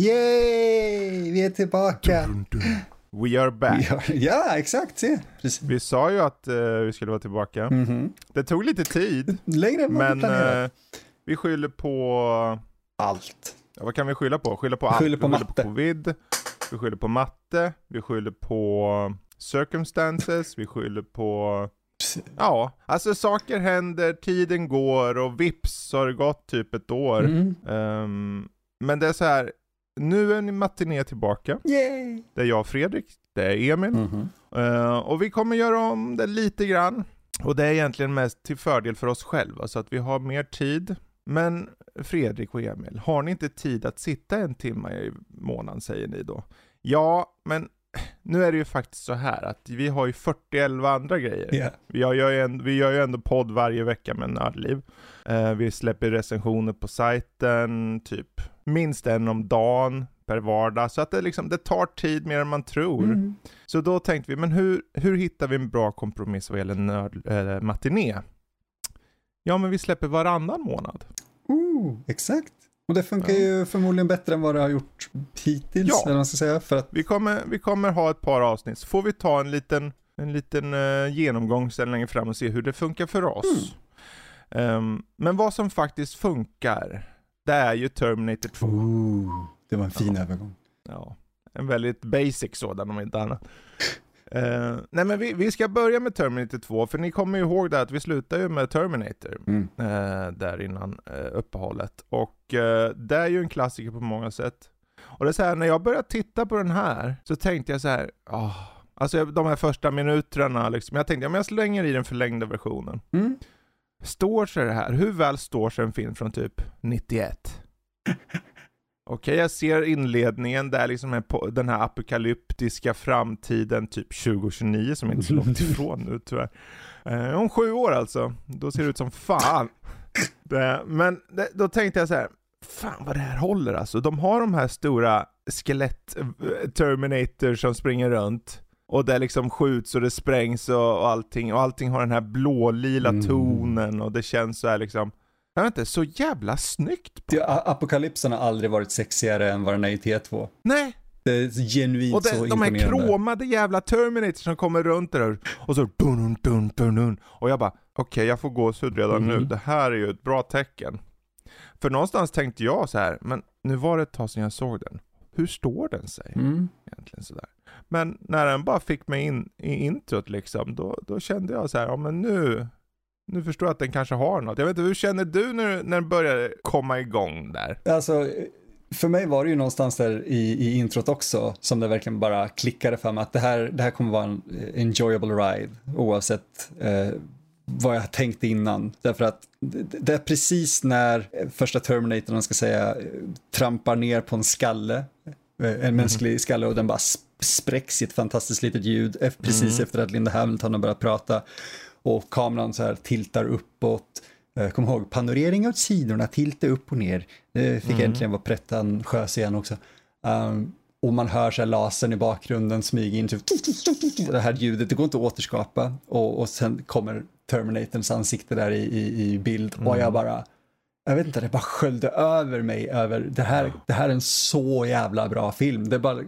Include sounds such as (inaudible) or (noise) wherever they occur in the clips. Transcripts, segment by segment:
Yay! Vi är tillbaka. We are back. Ja, (laughs) ja exakt. Se. Precis. Vi sa ju att eh, vi skulle vara tillbaka. Mhm. Det tog lite tid, (laughs) Längre än men eh, vi skyller på... Allt. Ja, vad kan vi skylla på? Skylla på allt. Skyller på vi skyller matte. på covid, vi skyller på matte, vi skyller på circumstances, vi skyller på... Ja, alltså saker händer, tiden går och vips så har det gått typ ett år. Mm. Ehm, men det är så här, nu är ni matiné tillbaka. Yay! Det är jag och Fredrik, det är Emil. Mhm. Eh, och vi kommer göra om det lite grann. Och det är egentligen mest till fördel för oss själva, så att vi har mer tid. Men Fredrik och Emil, har ni inte tid att sitta en timme i månaden säger ni då? Ja, men nu är det ju faktiskt så här att vi har ju 40 andra grejer. Ja. Vi, gör ju en, vi gör ju ändå podd varje vecka med Nördliv. Eh, vi släpper recensioner på sajten, typ minst en om dagen per vardag. Så att det, liksom, det tar tid mer än man tror. Mm. Så då tänkte vi, men hur, hur hittar vi en bra kompromiss vad gäller nörd, äh, matiné? Ja, men vi släpper varannan månad. Ooh, exakt. Och det funkar Ja. ju förmodligen bättre än vad det har gjort hittills, Ja. eller man ska säga. För att, Vi kommer, vi kommer ha ett par avsnitt, så får vi ta en liten, en liten eh, genomgång sen längre fram och se hur det funkar för oss. Ehm, men vad som faktiskt funkar, det är ju Terminator 2. ooh, det var en fin övergång. Ja, en väldigt basic sådan om inte annat. Eh, nej men vi, vi ska börja med Terminator 2, för ni kommer ju ihåg det att vi slutade ju med Terminator Mm. eh, där innan eh, uppehållet. Och det är ju en klassiker på många sätt. Och det är så här, när jag började titta på den här så tänkte jag så här, ah, alltså de här första minuterna liksom, jag tänkte, ja, men jag slänger i den förlängda versionen. Mm. Står sig det här? Hur väl står sig en film från typ 91? (laughs) Okej, jag ser inledningen där liksom är på den här apokalyptiska framtiden, typ 2029, som är inte så långt (laughs) ifrån nu tyvärr. Eh, om sju år alltså, då ser det ut som fan. (laughs) Det, men det, då tänkte jag så här, fan vad det här håller alltså. De har de här stora skelett-terminator som springer runt. Och det liksom skjuts och det sprängs och, och allting. Och allting har den här blålila Mm. tonen och det känns så här liksom, jag vet inte, så jävla snyggt. Det- a- Apokalypsen har aldrig varit sexigare än vad den är i T2. Nej, Det är genuint och så det, de här kromade jävla Terminators som kommer runt där och så dun, dun, dun, dun. Och jag bara, okej jag får gåshud redan nu, Mhm. det här är ju ett bra tecken. För någonstans tänkte jag så här, men nu var det ett tag sedan jag såg den. Hur står den sig Mm. egentligen sådär? Men när den bara fick mig in i introt liksom, då, då kände jag så här, ja men nu, nu förstår jag att den kanske har något. Jag vet inte, hur känner du när, när den började komma igång där? Alltså, för mig var det ju någonstans där i, i introt också som det verkligen bara klickade för mig att det här, det här kommer vara en enjoyable ride oavsett eh, vad jag tänkte innan. Därför att det, är precis när första Terminatorn, man ska säga, trampar ner på en skalle, eh, en mänsklig skalle och den bara sp- spräcks i ett fantastiskt litet ljud precis efter att Linda Hamilton har börjat prata och kameran så här tiltar uppåt. Eh, Kom ihåg, panorering åt sidorna, tilta upp och ner. Det fick äntligen vara pretentiös igen också. Um, och man hör så här lasern i bakgrunden smyga in, typ, det här ljudet, det går inte att återskapa. Och, och sen kommer Terminatorns ansikte där i, i, i bild och jag bara, jag vet inte, det bara sköljde över mig över, det här, det här är en så jävla bra film. Det bara,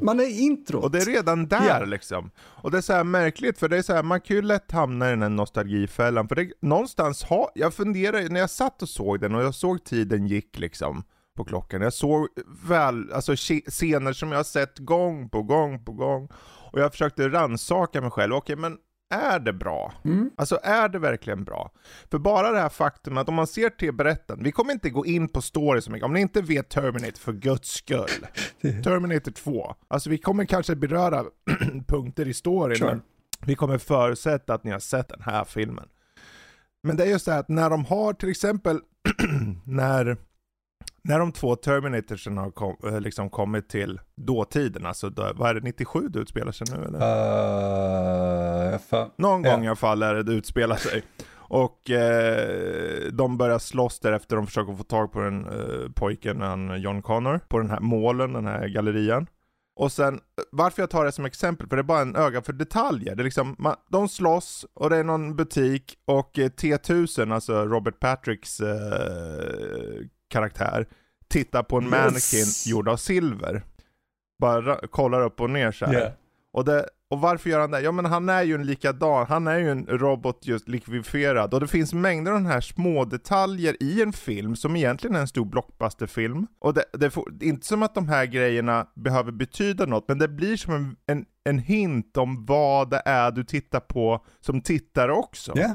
man är introt. Och det är redan där Ja. liksom. Och det är så här märkligt, för det är så här, man kan ju lätt hamna i den här nostalgifällan. För det, någonstans har, jag funderar, när jag satt och såg den och jag såg tiden gick liksom på klockan. Jag såg väl, alltså scener som jag har sett gång på gång på gång. Och jag försökte rannsaka mig själv, okej men är det bra? Mm. Alltså är det verkligen bra? För bara det här faktum att om man ser till berättelsen, vi kommer inte gå in på story så mycket, om ni inte vet Terminator för guds skull. (laughs) Terminator 2, alltså vi kommer kanske beröra (clears throat) punkter i storyn, Sure. vi kommer förutsätta att ni har sett den här filmen. Men det är just det här att när de har till exempel, (clears throat) när, när de två Terminatorsen har kom, eh, liksom kommit till dåtiden, alltså då, vad är det, 97 det utspelar sig nu eller? Uh, för... Någon gång i alla fall är det det utspelar sig. Och eh, de börjar slåss därefter, de försöker få tag på den eh, pojken, han, John Connor, på den här målen, den här gallerian. Och sen, varför jag tar det som exempel, för det är bara en öga för detaljer. Det är liksom, man, de slåss och det är någon butik och eh, T1000, alltså Robert Patricks eh, karaktär, tittar på en yes. mannequin gjord av silver. Bara kollar upp och ner så här. Yeah. Och det, och varför gör han det? Ja men han är ju en likadan, han är ju en robot just likvifierad och det finns mängder av de här små detaljer i en film som egentligen är en stor blockbusterfilm. Och det, det är inte som att de här grejerna behöver betyda något, men det blir som en, en, en hint om vad det är du tittar på som tittare också. Yeah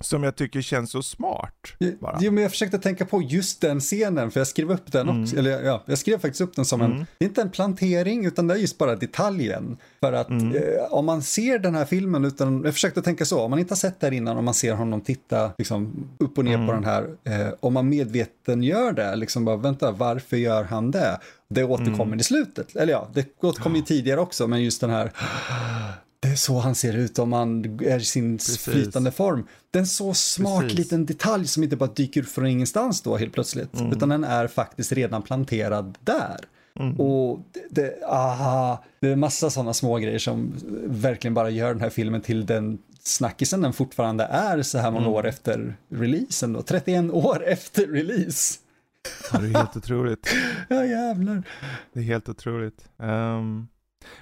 som jag tycker känns så smart. Bara. Jo, men jag försökte tänka på just den scenen, för jag skrev upp den mm. också, eller ja, jag skrev faktiskt upp den som mm. en, det är inte en plantering, utan det är just bara detaljen. För att mm. eh, om man ser den här filmen, utan, jag försökte tänka så, om man inte har sett det här innan, om man ser honom titta liksom, upp och ner på mm. den här, eh, om man medveten gör det, liksom bara vänta, varför gör han det? Det återkommer mm. i slutet, eller ja, det återkommer ju tidigare också, men just den här det är så han ser ut om han är i sin Precis. flytande form. Det är en så smart Precis. liten detalj som inte bara dyker upp från ingenstans då helt plötsligt, mm. utan den är faktiskt redan planterad där. Mm. Och det, det, aha, det är massa sådana små grejer som verkligen bara gör den här filmen till den snackisen den fortfarande är så här många mm. år efter releasen då, 31 år efter release. Ja, det är helt otroligt. (laughs) ja jävlar. Det är helt otroligt. Um...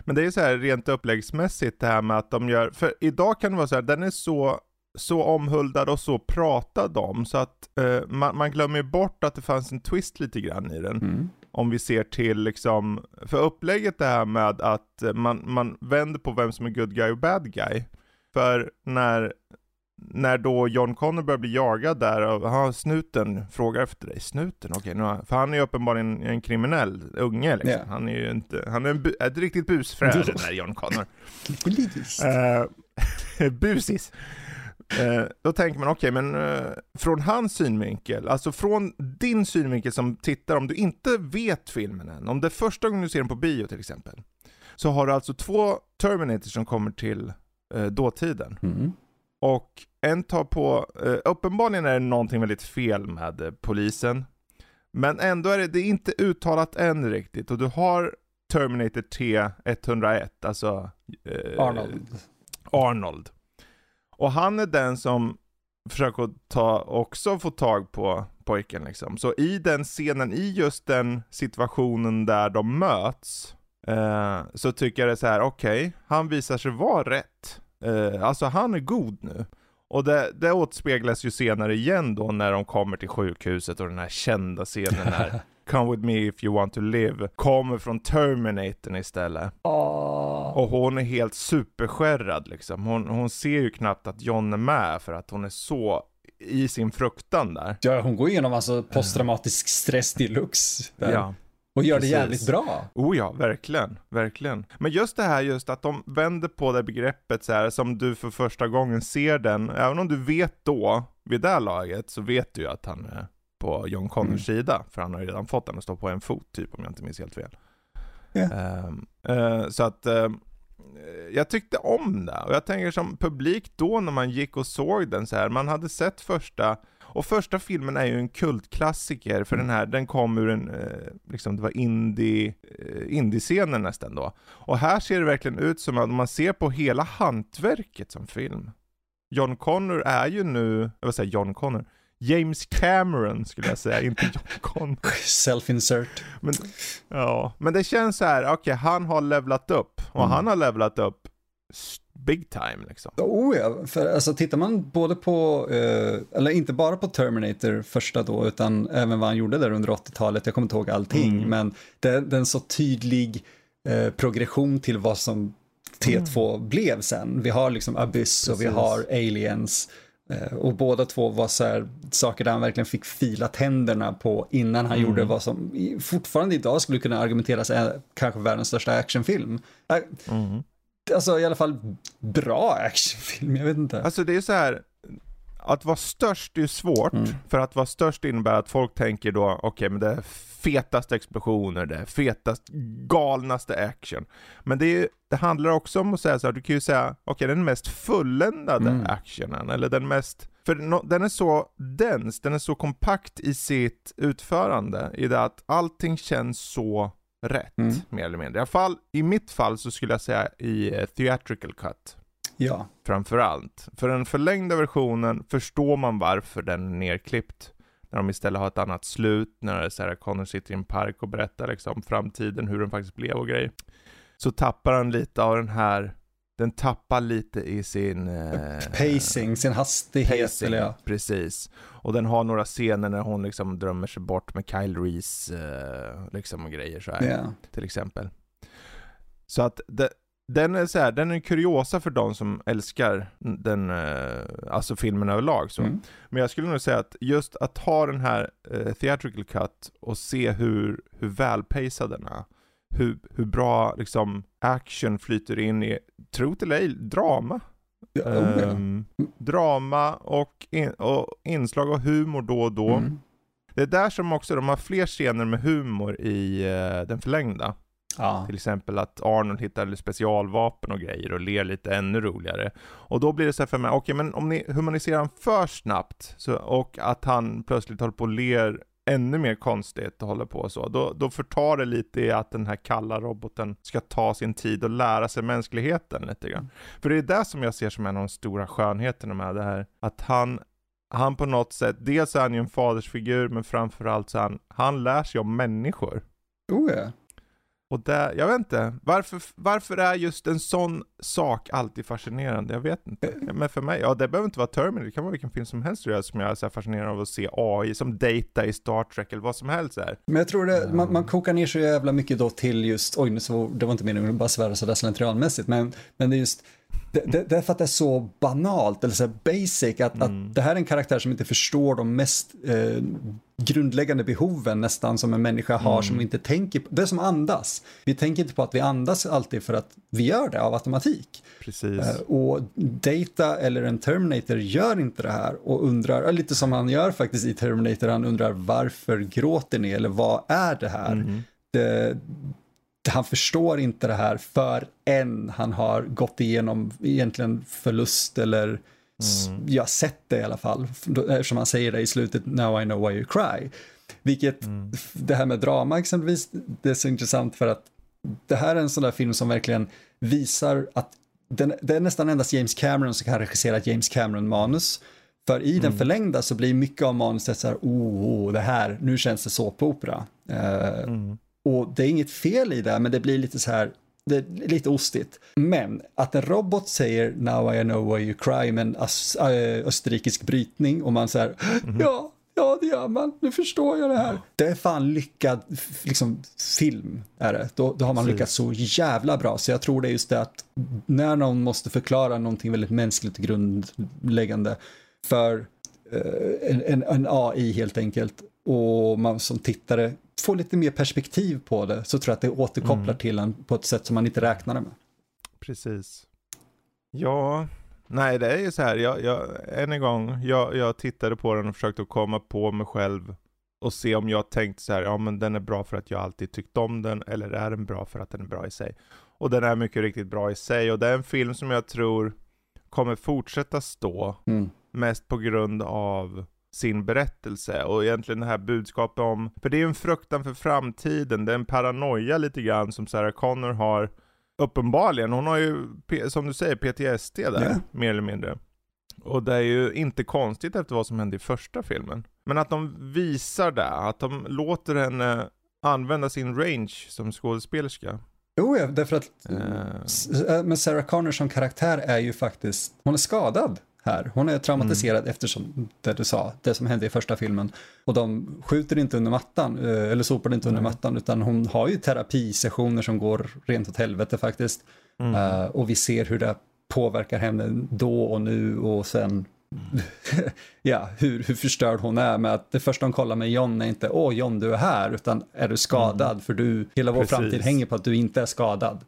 Men det är så här rent uppläggsmässigt det här med att de gör, för idag kan det vara så här, den är så så omhuldad och så pratad om så att eh, man, man, glömmer bort att det fanns en twist lite grann i den. Mm. Om vi ser till liksom, för upplägget det här med att man, man vänder på vem som är good guy och bad guy. För när när då John Connor börjar bli jagad där och han, snuten frågar efter dig. Snuten? Okej, okay, för han är ju uppenbarligen en kriminell unge liksom. Yeah. Han är ju inte, han är en ett riktigt busfrö den där John Connor. uh, (laughs) busis. Uh, då tänker man, okej, okay, men uh, från hans synvinkel, alltså från din synvinkel som tittar, om du inte vet filmen än, om det är första gången du ser den på bio till exempel, så har du alltså två Terminators som kommer till uh, dåtiden. Mm. Och en tar på, eh, uppenbarligen är det någonting väldigt fel med eh, polisen. Men ändå är det, det är inte uttalat än riktigt och du har Terminator T101, alltså eh, Arnold. Arnold. Och han är den som försöker ta, också få tag på pojken liksom. Så i den scenen, i just den situationen där de möts, eh, så tycker jag det är så här: okej, okay, han visar sig vara rätt. Eh, alltså han är god nu. Och det, det återspeglas ju senare igen då när de kommer till sjukhuset och den här kända scenen när (laughs) Come with me if you want to live kommer från Terminatorn istället. Oh. Och hon är helt superskärrad liksom. Hon, hon ser ju knappt att John är med för att hon är så i sin fruktan där. Ja, hon går igenom alltså posttraumatisk stress deluxe. Där. Ja. Och gör Precis. det jävligt bra. Oh ja, verkligen, verkligen. Men just det här just att de vänder på det begreppet så här som du för första gången ser den, även om du vet då, vid det här laget, så vet du ju att han är på John Connors mm. sida, för han har redan fått den att stå på en fot typ om jag inte minns helt fel. Yeah. Um, uh, så att uh, jag tyckte om det, och jag tänker som publik då när man gick och såg den så här, man hade sett första och första filmen är ju en kultklassiker, för mm. den här, den kom ur en, eh, liksom det var indie, eh, indie-scenen nästan då. Och här ser det verkligen ut som att man ser på hela hantverket som film. John Connor är ju nu, vad säger John Connor? James Cameron skulle jag säga, inte John (laughs) Connor. Self-insert. Men, ja, men det känns så här, okej, okay, han har levlat upp, och mm. han har levlat upp big time liksom. Oh ja, för alltså tittar man både på, eh, eller inte bara på Terminator första då, utan även vad han gjorde där under 80-talet, jag kommer inte ihåg allting, mm. men det, det är en så tydlig eh, progression till vad som T2 mm. blev sen. Vi har liksom Abyss Precis. och vi har Aliens. Eh, och båda två var så här, saker där han verkligen fick fila tänderna på innan han mm. gjorde vad som fortfarande idag skulle kunna argumenteras är kanske världens största actionfilm. Äh, mm alltså i alla fall bra actionfilm, jag vet inte. Alltså det är så här, att vara störst är ju svårt, Mm. för att vara störst innebär att folk tänker då, okej men det är fetaste explosioner, det är fetast, galnaste action. Men det, är, det handlar också om att säga så här, du kan ju säga, okej den mest fulländade Mm. actionen, eller den mest, för no, den är så dens, den är så kompakt i sitt utförande, i det att allting känns så rätt, Mm. mer eller mindre. I alla fall, i mitt fall så skulle jag säga i eh, theatrical cut Ja. framförallt. För den förlängda versionen förstår man varför den är nerklippt. När de istället har ett annat slut, när Sarah Connor sitter i en park och berättar liksom framtiden, hur den faktiskt blev och grejer. Så tappar han lite av den här, den tappar lite i sin... Eh, Pacing, sin hastighet. pacing, Eller ja. precis. Och den har några scener när hon liksom drömmer sig bort med Kyle Reese, eh, liksom grejer så här Ja. till exempel. Så att det, den är så här, den är kuriosa för de som älskar den, eh, alltså filmen överlag så. Mm. Men jag skulle nog säga att just att ha den här eh, theatrical cut och se hur, hur välpacad den är. Hur, hur bra liksom action flyter in i, tro till ej, drama. Ja, oh, ja. Ehm, drama och, in, och inslag av humor då och då. Mm. Det är där som också de har fler scener med humor i eh, den förlängda. Ja. Till exempel att Arnold hittar specialvapen och grejer och ler lite ännu roligare. Och då blir det så här för mig, okej men om ni humaniserar honom för snabbt så, och att han plötsligt håller på och ler ännu mer konstigt och håller på så, då, då förtar det lite i att den här kalla roboten ska ta sin tid och lära sig mänskligheten lite grann. För det är det som jag ser som en av de stora skönheterna med det här, att han han på något sätt, dels är han ju en fadersfigur, men framförallt så han, han lär sig om människor. Oh, ja. Och där, jag vet inte, varför, varför är just en sån sak alltid fascinerande? Jag vet inte. Men för mig, ja det behöver inte vara Terminator, det kan vara vilken film som helst tror jag, som jag är så fascinerad av att se AI, som Data i Star Trek eller vad som helst så här. Men jag tror det, man, man kokar ner så jävla mycket då till just, oj nu så, det var inte meningen att bara svära sådär slentrianmässigt, men, men det är just, det, det, det är för att det är så banalt, eller så basic, att, att det här är en karaktär som inte förstår de mest eh, grundläggande behoven nästan som en människa har som vi inte tänker på. Det är som andas. Vi tänker inte på att vi andas alltid för att vi gör det av automatik. Precis. Eh, Och Data eller en Terminator gör inte det här och undrar, ja, lite som han gör faktiskt i Terminator, han undrar varför gråter ni eller vad är det här? Det, det, han förstår inte det här förrän han har gått igenom egentligen förlust eller s- ja, sett det i alla fall. Eftersom han säger det i slutet, now I know why you cry. Vilket, det här med drama exempelvis, det är så intressant för att det här är en sån där film som verkligen visar att den, det är nästan endast James Cameron som kan regissera ett James Cameron-manus. För i den förlängda så blir mycket av manuset så här, oh, oh det här, nu känns det såpopera. Eh, Mm. Och det är inget fel i det, men det blir lite så här, lite ostigt. Men att en robot säger now I know why you cry med en äh, österrikisk brytning och man säger ja, ja det gör man, nu förstår jag det här. Det är fan lyckad liksom, film, är det. Då, då har man Precis. lyckats så jävla bra, så jag tror det är just det att när någon måste förklara någonting väldigt mänskligt grundläggande för eh, en, en, en AI helt enkelt och man som tittare får lite mer perspektiv på det så tror jag att det återkopplar Mm. till en på ett sätt som man inte räknade med. Precis. Ja, nej det är ju så här, jag, jag, än en gång, jag, jag tittade på den och försökte komma på mig själv och se om jag tänkte så här, ja men den är bra för att jag alltid tyckt om den, eller är den bra för att den är bra i sig? Och den är mycket riktigt bra i sig, och det är en film som jag tror kommer fortsätta stå, Mm. mest på grund av sin berättelse och egentligen det här budskapet om, för det är ju en fruktan för framtiden, det är en paranoia lite grann som Sarah Connor har uppenbarligen, hon har ju som du säger PTSD där, Ja. mer eller mindre. Och det är ju inte konstigt efter vad som hände i första filmen. Men att de visar det, att de låter henne använda sin range som skådespelerska. Jo, ja, därför att men Sarah Connor som karaktär är ju faktiskt, hon är skadad här. Hon är traumatiserad Mm. eftersom det du sa, det som hände i första filmen. Och de skjuter inte under mattan, eh, eller sopar inte under Nej. mattan, utan hon har ju terapisessioner som går rent åt helvete faktiskt. Mm. Eh, och vi ser hur det påverkar henne då och nu och sen (laughs) ja, hur, hur förstörd hon är med att det första hon kollar med John är inte åh John du är här utan är du skadad för du, hela vår Precis. framtid hänger på att du inte är skadad.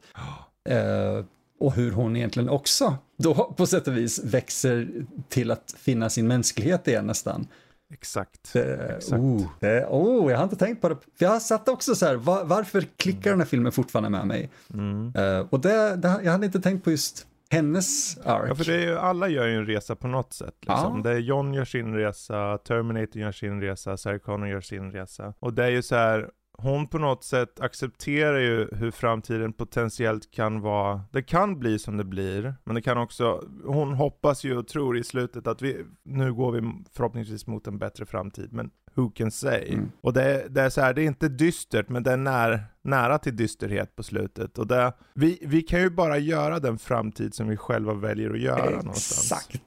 Eh, och hur hon egentligen också då på sätt och vis växer till att finna sin mänsklighet igen nästan. Exakt. Det, Exakt. Oh, det, oh, jag har inte tänkt på det. Jag satt också så här, var, varför klickar den här filmen fortfarande med mig? Mm. Uh, och det, det, jag hade inte tänkt på just hennes ark. Ja, för det är ju, alla gör ju en resa på något sätt. Liksom. Ja. Det är John gör sin resa, Terminator gör sin resa, Sarah Connor gör sin resa. Och det är ju så här, hon på något sätt accepterar ju hur framtiden potentiellt kan vara. Det kan bli som det blir, men det kan också, hon hoppas ju och tror i slutet att vi, nu går vi förhoppningsvis mot en bättre framtid, men who can say? Mm. Och det, är- det är så här, det är inte dystert, men det är när, nära till dysterhet på slutet. Och det, vi, vi kan ju bara göra den framtid som vi själva väljer att göra någonstans. Exakt.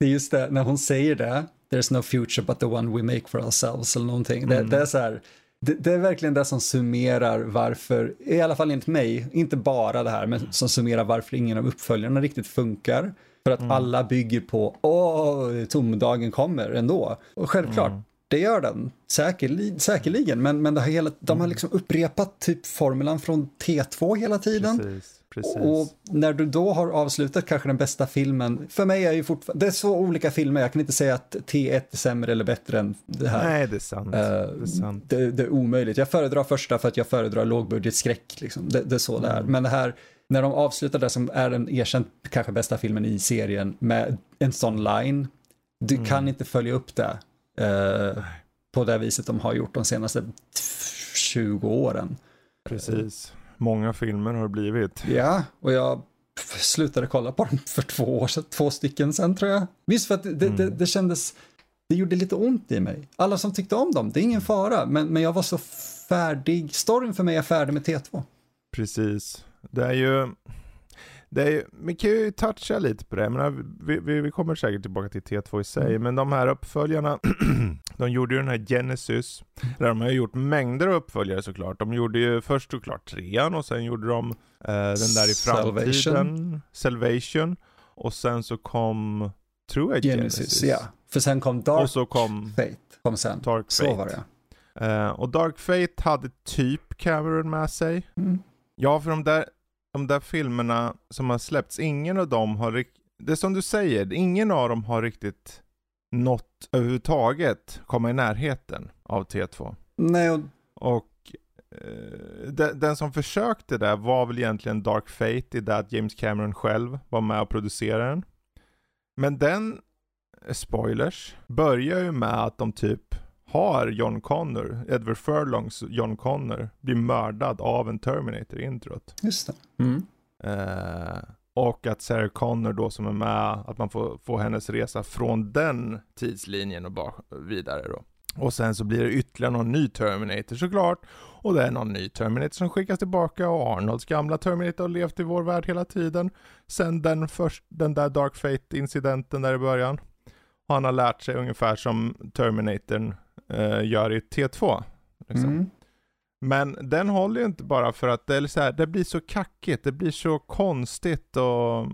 Det är just det, när hon säger det, there's no future but the one we make for ourselves eller någonting. Det, Mm. det är så här, det, det är verkligen det som summerar varför, i alla fall enligt mig, inte bara det här, men som summerar varför ingen av uppföljarna riktigt funkar. För att Mm. alla bygger på, åh, tomdagen kommer ändå. Och självklart, Mm. det gör den, Säkerli, säkerligen, men, men det har hela, de har liksom upprepat typ formulan från T2 hela tiden. Precis, precis. Och när du då har avslutat kanske den bästa filmen, för mig är ju fortfarande, det är så olika filmer, jag kan inte säga att T1 är sämre eller bättre än det här. Nej, det är sant. Eh, det är sant. det, det är omöjligt. Jag föredrar första för att jag föredrar lågbudgetskräck. Liksom. Det, det är så det är. Mm. Men det här, när de avslutar det som är den erkänt kanske bästa filmen i serien med en sån line, du Mm. kan inte följa upp det eh, på det viset de har gjort de senaste 20 åren. Precis. Många filmer har det blivit. Ja, och jag slutade kolla på dem för två år sedan, två stycken sen tror jag. Visst för att det, Mm. det, det kändes, det gjorde lite ont i mig. Alla som tyckte om dem, det är ingen fara, men, men jag var så färdig, storyn för mig är färdig med T2. Precis. Det är ju... Det är ju, vi kan ju toucha lite på det, men vi, vi, vi kommer säkert tillbaka till T2 i sig, Mm. men de här uppföljarna, (clears throat) de gjorde ju den här Genesis, där de har ju gjort mängder av uppföljare såklart. De gjorde ju först såklart trean och sen gjorde de eh, den där i framtiden, Salvation. Salvation, och sen så kom, tror jag Genesis, Genesis, ja. För sen kom Dark och så kom Fate, kom sen. Dark Så Fate. var det. Eh, och Dark Fate hade typ Cameron med sig. Mm. Ja, för de där, de där filmerna som har släppts, ingen av dem har riktigt, det är som du säger, ingen av dem har riktigt nått överhuvudtaget komma i närheten av T2. Nej, och Och eh, den, den som försökte där var väl egentligen Dark Fate i det att James Cameron själv var med och producerade den. Men den, eh, spoilers, börjar ju med att de typ har John Connor, Edward Furlongs John Connor, blir mördad av en Terminator i introt. just det. Mm. Eh, och att Sarah Connor då som är med, att man får, får hennes resa från den tidslinjen och bak, vidare då. Och sen så blir det ytterligare någon ny Terminator såklart. Och det är någon ny Terminator som skickas tillbaka och Arnolds gamla Terminator har levt i vår värld hela tiden. Sen den, först, den där Dark Fate-incidenten där i början. Och han har lärt sig ungefär som Terminatorn eh, gör i T2. Liksom. Mm. Men den håller ju inte bara för att det, är så här, det blir så kackigt, det blir så konstigt och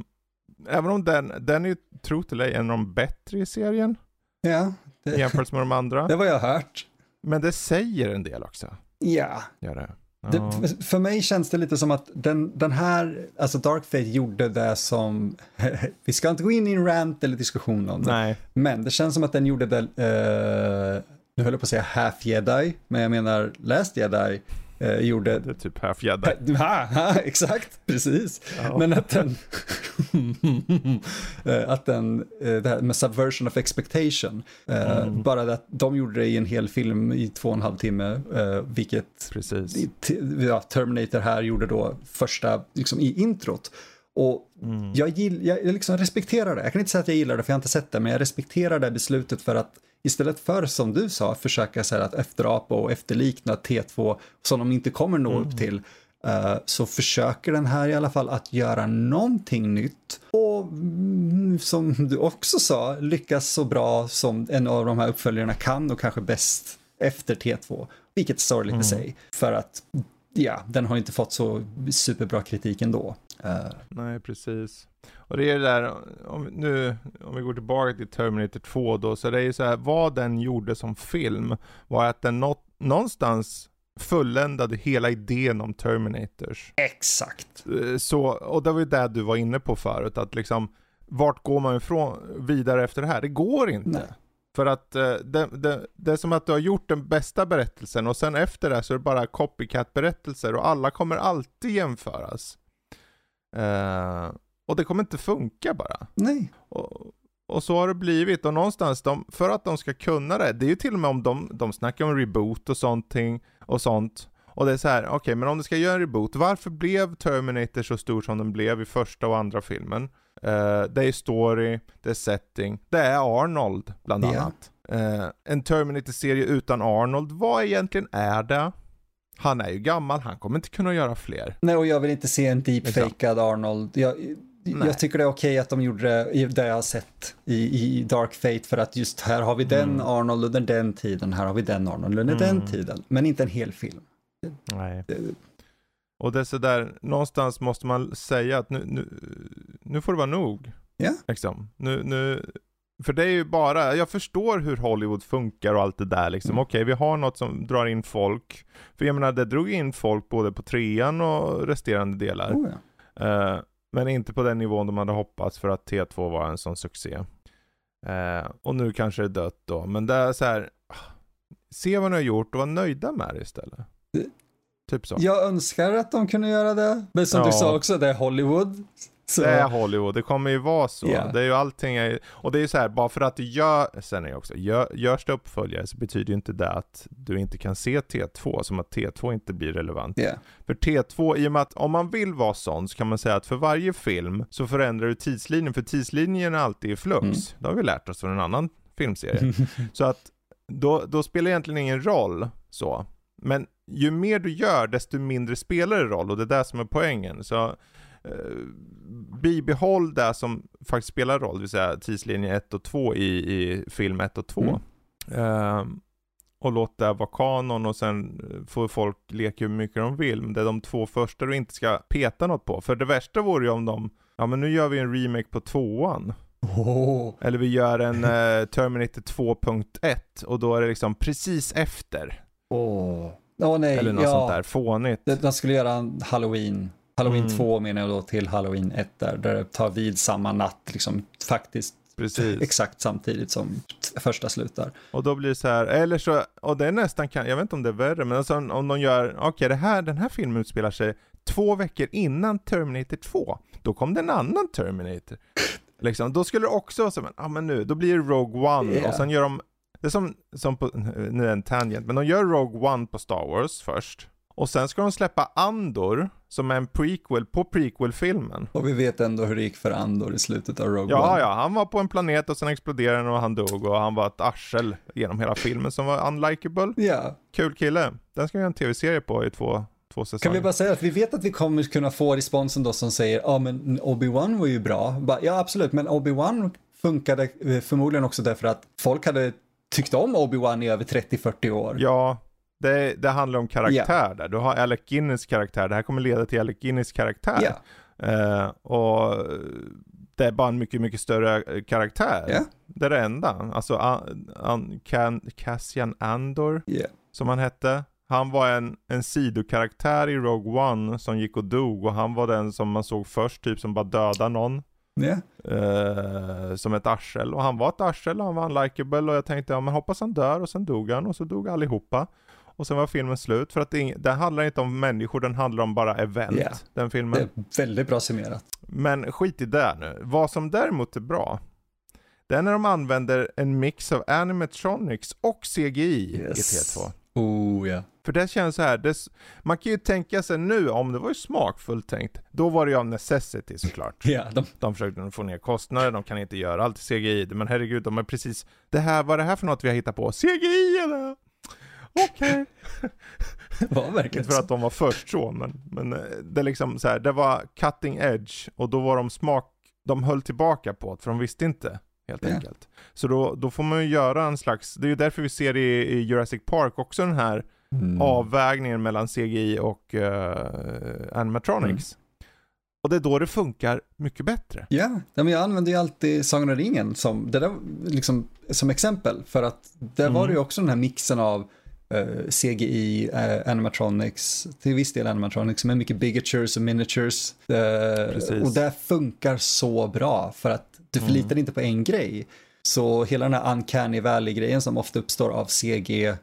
även om den, den är ju tro till dig en av de bättre i serien Ja, det, jämförelse med de andra. (laughs) det var jag hört. Men det säger en del också. Ja, Gör det. Det, Ja. för- för mig känns det lite som att den, den här, alltså Dark Fate gjorde det som, (laughs) vi ska inte gå in i en rant eller diskussion om det, Nej, men det känns som att den gjorde det, eh, nu höll jag på att säga half jedi, men jag menar last jedi eh, gjorde, det är typ half jedi. (laughs) ha, ha, exakt, precis, Ja. men att den, (laughs) eh, att den, eh, det här med subversion of expectation, eh, Mm. bara det att de gjorde det i en hel film i två och en halv timme, eh, vilket Precis. ja, Terminator här gjorde då första, liksom i introt. Och Mm. jag, gill, jag liksom respekterar det. Jag kan inte säga att jag gillar det för jag har inte sett det, men jag respekterar det beslutet för att istället för som du sa, försöka så att efterapa och efterlikna T2 som de inte kommer nå upp till, eh, så försöker den här i alla fall att göra någonting nytt. Och mm, som du också sa, lyckas så bra som en av de här uppföljarna kan och kanske bäst efter T2. Vilket är sorgligt i sig, för att ja, den har inte fått så superbra kritik ändå. Eh, Nej, precis. Och det är det där, om, nu, om vi går tillbaka till Terminator 2 då, så det är ju så här, vad den gjorde som film var att den nå, någonstans fulländade hela idén om Terminators. Exakt. Eh, Så, och det var ju det du var inne på förut, att liksom vart går man ifrån vidare efter det här? Det går inte. Nej. För att eh, det, det, det är som att du har gjort den bästa berättelsen och sen efter det så är det bara copycat-berättelser och alla kommer alltid jämföras. Eh, och det kommer inte funka bara. Nej. Och, och så har det blivit och någonstans, de, för att de ska kunna det, det är ju till och med om de, de snackar om reboot och sånt, och sånt. Och det är så här, okej men om du ska göra en reboot, varför blev Terminator så stor som den blev i första och andra filmen? Eh, det är story, det är setting, det är Arnold bland Ja. annat. Eh, en Terminator-serie utan Arnold, vad egentligen är det? Han är ju gammal, han kommer inte kunna göra fler. Nej, och jag vill inte se en deepfakad Arnold. Jag, Nej. jag tycker det är okej att de gjorde det det jag har sett i, i Dark Fate för att just här har vi den Mm. Arnold under den tiden, här har vi den Arnold under den Mm. tiden. Men inte en hel film. Nej. Det- Och det är sådär, någonstans måste man säga att nu, nu, nu får det vara nog. Ja. Liksom. Nu, nu, för det är ju bara, jag förstår hur Hollywood funkar och allt det där liksom. Mm. Okej, vi har något som drar in folk. För jag menar, det drog in folk både på trean och resterande delar. Oh, ja. Eh, men inte på den nivån de hade hoppats för att T2 var en sån succé. Eh, och nu kanske det är dött då. Men det är så här. ah, Se vad ni har gjort och var nöjda med det istället. Typ så. Jag önskar att de kunde göra det. Men som Ja. du sa också, det är Hollywood. Så, Det är Hollywood, det kommer ju vara så. Ja. Det är ju allting, är, och det är ju så här, bara för att du gör, sen är det också, gör, görs det uppföljare så betyder ju inte det att du inte kan se T2, som att T2 inte blir relevant. ja. För T2, i och med att om man vill vara sån så kan man säga att för varje film så förändrar du tidslinjen, för tidslinjen är alltid i flux. Mm. Det har vi lärt oss från en annan filmserie. (laughs) så att då, då spelar det egentligen ingen roll så. Men ju mer du gör desto mindre spelar det roll och det är det som är poängen. Så bibehåll det som faktiskt spelar roll, det vill säga tidslinje 1 och 2 i, i film 1 och 2. Mm. Ehm, och låt det vara kanon och sen får folk leka hur mycket de vill. Men det är de två första du inte ska peta något på. För det värsta vore ju om de, ja men nu gör vi en remake på tvåan. Åh. Eller vi gör en eh, Terminator 2.1 och då är det liksom precis efter. Åh. Åh nej, Eller något ja. sånt där fånigt. De skulle göra en Halloween. Halloween Mm. 2 menar jag då till Halloween 1 där, där det tar vid samma natt, liksom faktiskt Precis. exakt samtidigt som första slutar. Och då blir det så här, eller så, och det är nästan, jag vet inte om det är värre, men alltså om de gör, okej det här, den här filmen utspelar sig två veckor innan Terminator 2. Då kom det en annan Terminator. Liksom, då skulle det också vara så, men, ja men nu, då blir det Rogue One Ja. och sen gör de, det är som, som på, nu är det en tangent, men de gör Rogue One på Star Wars först. Och sen ska de släppa Andor, som är en prequel på prequel-filmen. Och vi vet ändå hur det gick för Andor i slutet av Rogue Ja, One. ja, han var på en planet och sen exploderade den och han dog och han var ett arsel genom hela filmen som var unlikable. ja. Kul kille. Den ska vi göra en tv-serie på i två, två säsonger. Kan vi bara säga att vi vet att vi kommer kunna få responsen då som säger ja men Obi-Wan var ju bra. Bara, ja absolut, men Obi-Wan funkade eh, förmodligen också därför att folk hade tyckt om Obi-Wan i över 30-40 år. Ja, det, det handlar om karaktär där. Du har Alec Guinness karaktär. Det här kommer leda till Alec Guinness karaktär. Ja. Eh, och det är bara en mycket, mycket större eh, karaktär. Ja. Det är det enda. Alltså, an, an, Can, Cassian Andor, som han hette. Han var en, en sidokaraktär i Rogue One som gick och dog och han var den som man såg först, typ som bara dödade någon. Ja. eh, som ett arsel. Och han var ett arsel och han var unlikable och jag tänkte ja men hoppas han dör och sen dog han och så dog allihopa. Och sen var filmen slut för att det, handlar inte om människor, den handlar om bara event. Ja. Den filmen. Det är väldigt bra summerat. Men skit i det nu. Vad som däremot är bra, det är när de använder en mix av animatronics och CGI Yes. i T2. Oh ja. För det känns så här, det, man kan ju tänka sig nu, om det var ju smakfullt tänkt, då var det ju av necessity såklart. Ja, de, De försökte få ner kostnader, de kan inte göra allt i CGI, men herregud, de är precis, det här, vad är det här för något vi har hittat på? CGI eller? Okej. (laughs) var verkligen Inte för att de var först så, men, men eh, det är liksom så här, det var cutting edge och då var de smak, de höll tillbaka på det, för de visste inte. Helt Ja. enkelt. Så då, då får man ju göra en slags, det är ju därför vi ser i, i Jurassic Park också den här Mm. avvägningen mellan CGI och eh, animatronics. Mm. Och det är då det funkar mycket bättre. Ja, ja, men jag använder ju alltid Sagan om ringen som, det där, liksom, som exempel. För att där Mm. var det ju också den här mixen av CGI, eh, animatronics, till viss del animatronics, men mycket bigatures och miniatures. Eh, Precis. och det funkar så bra för att du förlitar inte på en grej. Så hela den här uncanny valley-grejen som ofta uppstår av CG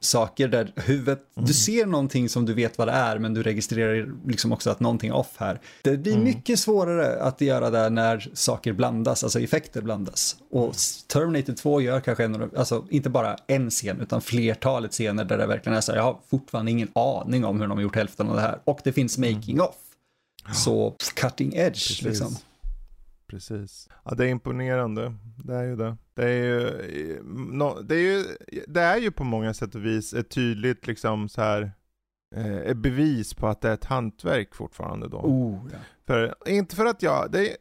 saker där huvudet, du ser någonting som du vet vad det är men du registrerar liksom också att någonting är off här. Det blir mycket svårare att göra det när saker blandas, alltså effekter blandas. Och Terminator 2 gör kanske en, alltså inte bara en scen utan flertalet scener där det verkligen är så här, jag har fortfarande ingen aning om hur de har gjort hälften av det här. Och det finns making off. Så cutting edge Precis. liksom. Precis. Ja, det är imponerande. Det är ju det. Det är ju, det är ju, det är ju på många sätt och vis ett tydligt liksom så här eh, bevis på att det är ett hantverk fortfarande då. Oh, ja. För, inte för att jag, det är,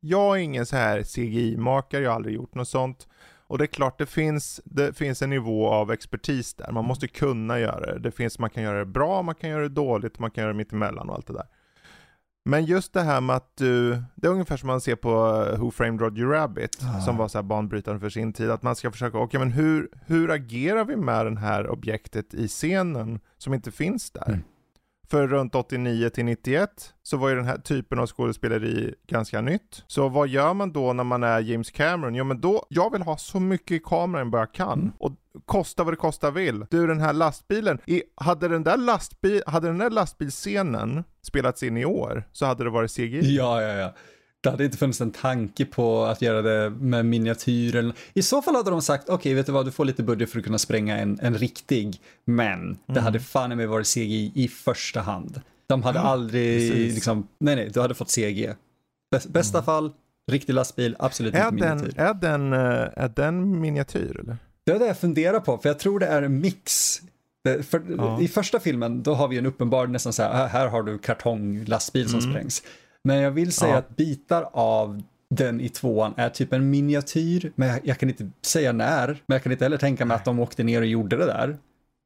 jag är ingen så här CGI-makare, jag har aldrig gjort något sånt. Och det är klart, det finns, det finns en nivå av expertis där. Man måste kunna göra det. det finns, man kan göra det bra, man kan göra det dåligt, man kan göra det mittemellan och allt det där. Men just det här med att du, det är ungefär som man ser på uh, Who Framed Roger Rabbit, Ah. som var så här banbrytande för sin tid, att man ska försöka, okej men hur, hur agerar vi med det här objektet i scenen som inte finns där? Mm. För runt 89 till 91 så var ju den här typen av skådespeleri ganska nytt. Så vad gör man då när man är James Cameron? Ja men då, jag vill ha så mycket i kameran vad jag kan. Mm. Och kosta vad det kosta vill. Du den här lastbilen, i, hade, den där lastbil, hade den där lastbilscenen spelats in i år så hade det varit CGI. Ja, ja, ja. Det hade inte funnits en tanke på att göra det med miniatyrer. I så fall hade de sagt, okej, vet du vad, du får lite budget för att kunna spränga en, en riktig, men det hade fan i mig varit CGI i första hand. De hade aldrig, precis. liksom, nej, nej, du hade fått CG. Bäst, bästa fall, riktig lastbil, absolut Är inte den, miniatyr. är, den, eh, är den miniatyr eller? Det är det jag funderar på, för jag tror det är en mix. För Ja. I första filmen, då har vi en uppenbar nästan så här, "Ah, här har du kartonglastbil som sprängs. Men jag vill säga Ja. att bitar av den i tvåan är typ en miniatyr, men jag, kan inte säga när, men jag kan inte heller tänka mig att de åkte ner och gjorde det där.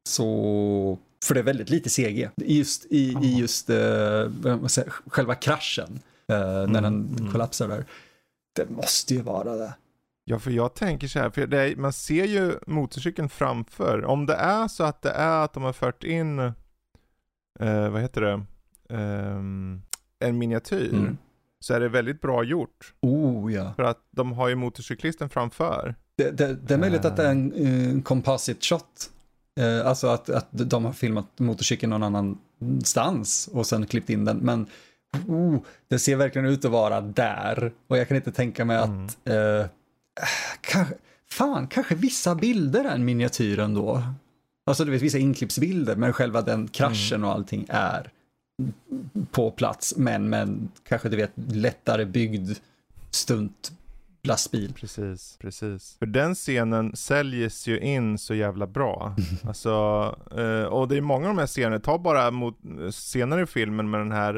Så, för det är väldigt lite CG just, i, i just man säger, själva kraschen, eh, när den kollapsar där. Det måste ju vara det. Ja, för jag tänker så här, för är, man ser ju motorcykeln framför. Om det är så att det är att de har fört in, eh, vad heter det, Ehm, en miniatyr, Mm. så är det väldigt bra gjort. Oh ja. För att de har ju motorcyklisten framför. Det, det, det är möjligt att det är en, en composite shot. Eh, alltså att, att de har filmat motorcykeln någon annanstans och sen klippt in den. Men oh, det ser verkligen ut att vara där. Och jag kan inte tänka mig att... Eh, kanske, fan, kanske vissa bilder är en miniatyr ändå. Alltså du vet vissa inklippsbilder, men själva den kraschen och allting är på plats. Men, men kanske du vet lättare byggd stunt lastbil. Precis, precis. För den scenen säljs ju in så jävla bra. (laughs) Alltså, eh, och det är många av de här scenerna, ta bara mot, senare i filmen med den här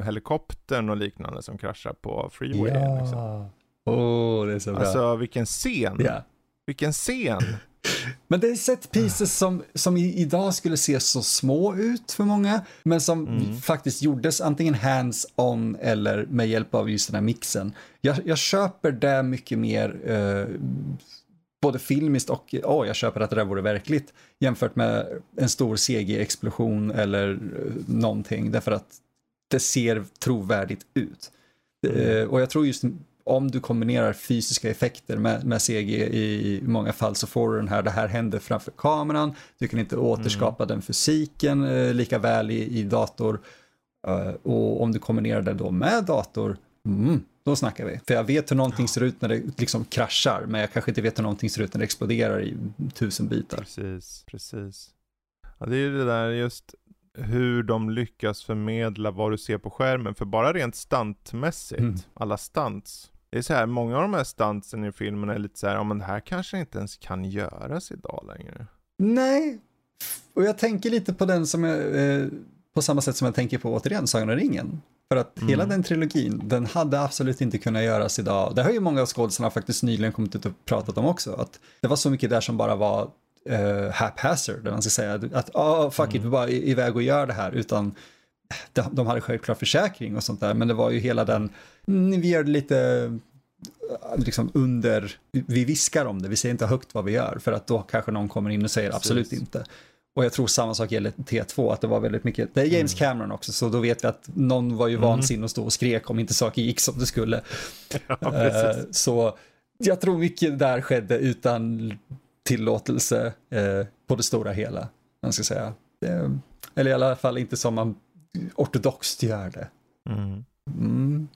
eh, helikoptern och liknande som kraschar på freewayen. Liksom. Åh, oh, det är så bra. Alltså vilken scen! ja. Vilken scen! Men det är set pieces som, som idag skulle se så små ut för många, men som Mm. faktiskt gjordes antingen hands-on eller med hjälp av just den här mixen. Jag, jag köper det mycket mer, eh, både filmiskt och, åh, jag köper att det där vore verkligt, jämfört med en stor CG-explosion eller eh, någonting, därför att det ser trovärdigt ut. Eh, och jag tror just om du kombinerar fysiska effekter med, med CG i många fall så får du den här, det här händer framför kameran, du kan inte återskapa den fysiken eh, lika väl i, i dator. Eh, och om du kombinerar det då med dator, mm, då snackar vi. För jag vet hur någonting ser ut när det liksom kraschar, men jag kanske inte vet hur någonting ser ut när det exploderar i tusen bitar. Precis, precis. Ja, det är ju det där just hur de lyckas förmedla vad du ser på skärmen. För bara rent stuntmässigt, Mm. alla stunts. Det är så här, många av de här stuntsen i filmen är lite så här, ja men det här kanske inte ens kan göras idag längre. Nej, och jag tänker lite på den som jag, eh, på samma sätt som jag tänker på återigen Sagan om ringen. För att hela den trilogin, den hade absolut inte kunnat göras idag. Det har ju många av skådespelarna faktiskt nyligen kommit ut och pratat om också. Att det var så mycket där som bara var uh, haphazard, man ska säga. Att oh, fuck it, vi bara iväg och gör det här. Utan de, de hade självklart försäkring och sånt där, men det var ju hela den, mm, vi gör det lite liksom under, vi viskar om det, vi säger inte högt vad vi gör för att då kanske någon kommer in och säger Precis. absolut inte. Och jag tror samma sak gäller T2, att det var väldigt mycket, det är James Cameron också, så då vet vi att någon var ju Mm. vansinnig och stod och skrek om inte saker gick som det skulle. (laughs) Ja, Eh, så jag tror mycket där skedde utan tillåtelse eh, på det stora hela. Man ska säga. Eller i alla fall inte som man ortodoxt gör det. Mm. Mm.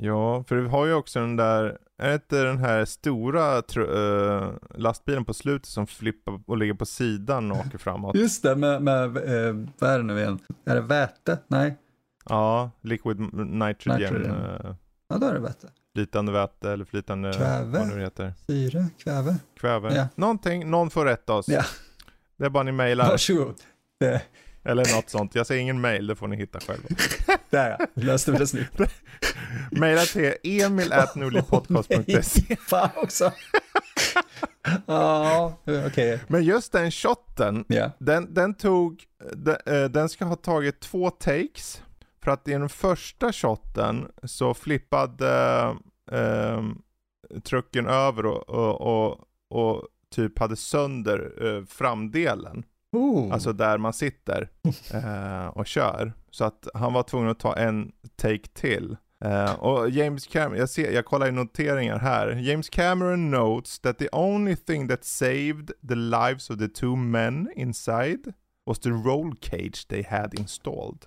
Ja, för vi har ju också den där, är det inte den här stora eh, lastbilen på slutet som flippar och ligger på sidan och åker framåt? Just det, med, med eh, vad är det nu igen? Är det väte? Nej, Ja, liquid nitrogen, Nitrogen. eh, ja då är det väte. flytande väte eller flytande, Kväve. vad nu heter, Syre, kväve. kväve. Ja. Någonting, någon får rätta oss. Ja. Det är bara ni mejlar, Varsågod. Det, eller något sånt. Jag säger ingen mail, det får ni hitta själva. (laughs) där ja, löste vi det snyggt. (laughs) Maila till emil.nordlypodcast.se (laughs) Fan också. Ja, okej. Men just den shotten, Ja. Den, den tog, den, eh, den ska ha tagit två takes. För att i den första shotten så flippade eh, trucken över och, och, och, och typ hade sönder eh, framdelen. Oh. Alltså där man sitter (laughs) eh, och kör. Så att han var tvungen att ta en take till. Eh, och James Cameron, jag, ser, jag kollar i noteringar här. James Cameron notes that the only thing that saved the lives of the two men inside was the roll cage they had installed.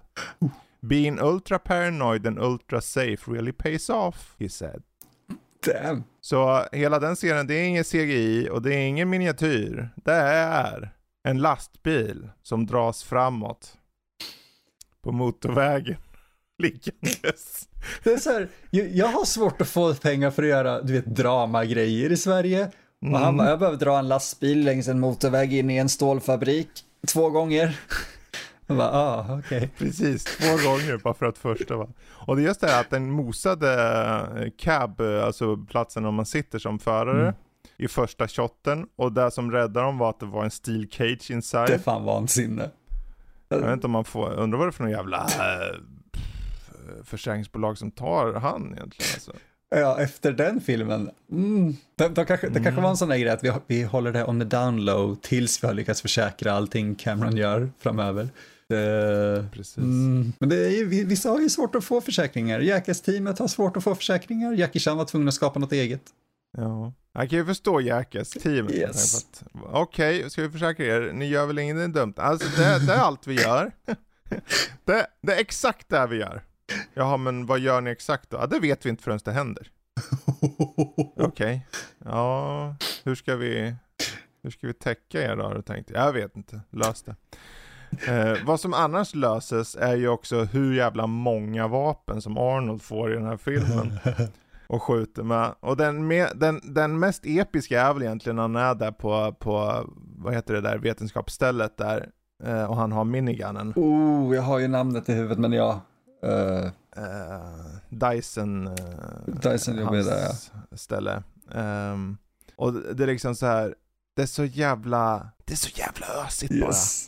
Being ultra paranoid and ultra safe really pays off, he said. Damn. Så hela den scenen, det är ingen CGI och det är ingen miniatyr. Det är en lastbil som dras framåt på motorvägen. (laughs) Liggandes. Det är så här, jag, jag har svårt att få pengar för att göra, du vet, dramagrejer i Sverige. Och han bara, jag behöver dra en lastbil längs en motorväg in i en stålfabrik två gånger. Jag bara, ah, okej. Precis, två gånger bara för att första var. Och det är just det här att den mosade eh, cab, alltså platsen om man sitter som förare. Mm. I första shotten och det som räddade dem var att det var en steel cage inside. Det är fan vansinne. Jag vet inte om man får, undrar vad det är för någon jävla äh, försäkringsbolag som tar han egentligen alltså. Ja, efter den filmen, mm, de, de kanske, det kanske Mm. var en sån där grej att vi, vi håller det on the down low tills vi har lyckats försäkra allting Cameron gör framöver. Det, Precis. mm, men det är ju, vi- vissa har ju svårt att få försäkringar. Jackass-teamet har svårt att få försäkringar. Jackie Chan var tvungen att skapa något eget. Ja. Jag kan ju förstå teamet. Jag Yes. Okej, ska vi försäkra er? Ni gör väl ingenting dumt? Alltså det, det är allt vi gör. (laughs) det, det är exakt det vi gör. Jaha, men vad gör ni exakt då? Ja, det vet vi inte förrän det händer. (laughs) Okej. Ja, hur ska vi... Hur ska vi täcka er då har du tänkt? Jag vet inte, lös det. Eh, vad som annars löses är ju också hur jävla många vapen som Arnold får i den här filmen. (laughs) Och skjuter med. Och den, med, den, den mest episka är väl egentligen när han är där på, på vad heter det där vetenskapsstället där. Eh, och han har minigunnen. Oh, jag har ju namnet i huvudet men ja. eh, Eh, Dyson. eh, Dyson jobbar där, hans ställe. Ehm, och det är liksom så här. Det är så jävla, det är så jävla ösigt bara. yes.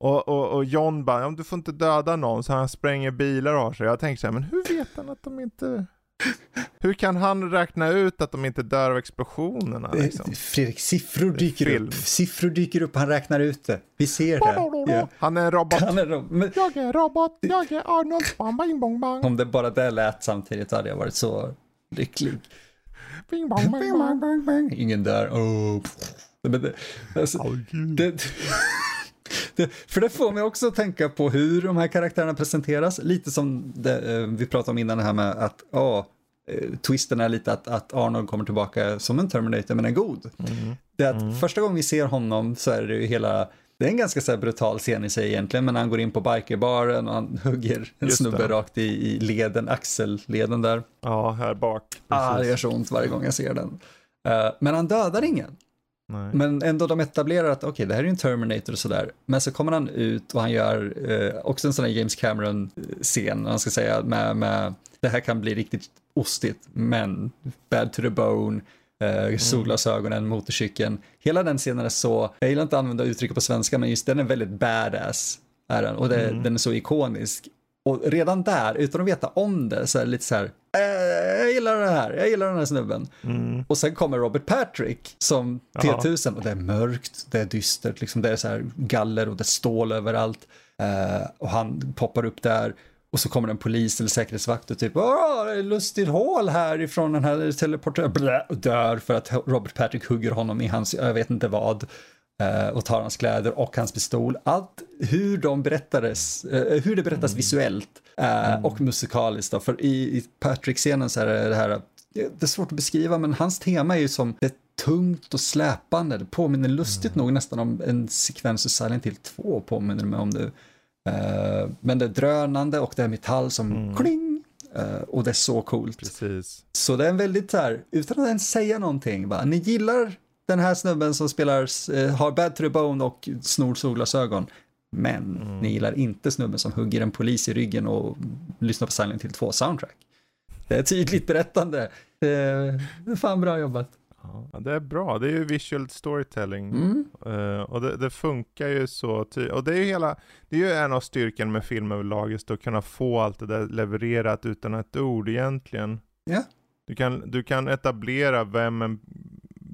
Och, och, och John bara, om du får inte döda någon så han spränger bilar och har sig. Jag tänker så här, men hur vet han att de inte... Hur kan han räkna ut att de inte dör av explosionerna liksom? Eh, Fredrik, siffror dyker Film. upp. Siffror dyker upp, han räknar ut det. Vi ser det. Ja. Han är en robot. Han är ro- men Jag är robot, jag är Arnold. Bang, bang, bang, bang. om det bara det lät samtidigt hade jag varit så lycklig. Bing, bang, bang, bang. bang, bang. Ingen dör. Oh. Men det, alltså, det, det, för det får mig också att tänka på hur de här karaktärerna presenteras. Lite som det, eh, vi pratade om innan det här med att eh, twisten är lite att, att Arnold kommer tillbaka som en Terminator men är god. Mm. Det är att första gången vi ser honom så är det ju hela, det är en ganska så brutal scen i sig egentligen, men han går in på bikerbaren och han (laughs) hugger en Just snubbe det. rakt i, i leden, axelleden där. Ja, här bak. Ah, det gör så ont varje gång jag ser den. Eh, men han dödar ingen. Nej. Men ändå de etablerar att okej, det här är ju en Terminator och sådär. Men så kommer han ut och han gör eh, också en sån här James Cameron-scen, han ska säga, med, med det här kan bli riktigt ostigt, men bad to the bone, eh, solglasögonen, motorcykeln. Hela den scenen är så, jag gillar inte att använda uttrycket på svenska, men just den är väldigt badass. Är den, och det, den är så ikonisk. Och redan där, utan att veta om det, så är det lite så här, äh, jag gillar det här, jag gillar den här snubben. Mm. Och sen kommer Robert Patrick som Ja. T1000 och det är mörkt, det är dystert, liksom, det är så här galler och det är stål överallt. Eh, och han poppar upp där och så kommer en polis eller säkerhetsvakt och typ Åh, det är lustigt hål här ifrån den här teleportören och dör för att Robert Patrick hugger honom i hans, jag vet inte vad eh, och tar hans kläder och hans pistol. Allt hur de berättades, eh, hur det berättas visuellt eh, och musikaliskt då. För i, i Patrick-scenen så är det här, det är svårt att beskriva men hans tema är ju som det tungt och släpande. Det påminner lustigt nog nästan om en sekvens i Silent Hill 2 påminner mig om nu. Eh, men det är drönande och det är metall som kling. eh, och det är så coolt. Precis. Så det är en väldigt så här, utan att ens säga någonting, bara, ni gillar den här snubben som spelar, eh, har bad to the bone och snor solglasögon. Men ni gillar inte snubben som hugger en polis i ryggen och lyssnar på Silent Hill 2 soundtrack. Det är tydligt berättande. Det är, det är fan bra jobbat. Ja, det är bra. Det är ju visual storytelling. Mm. Eh, och det, det funkar ju så ty- Och det är ju hela, det är ju en av styrkan med film överlag, just att kunna få allt det där levererat utan ett ord egentligen. Ja. Du kan, du kan etablera vem, en,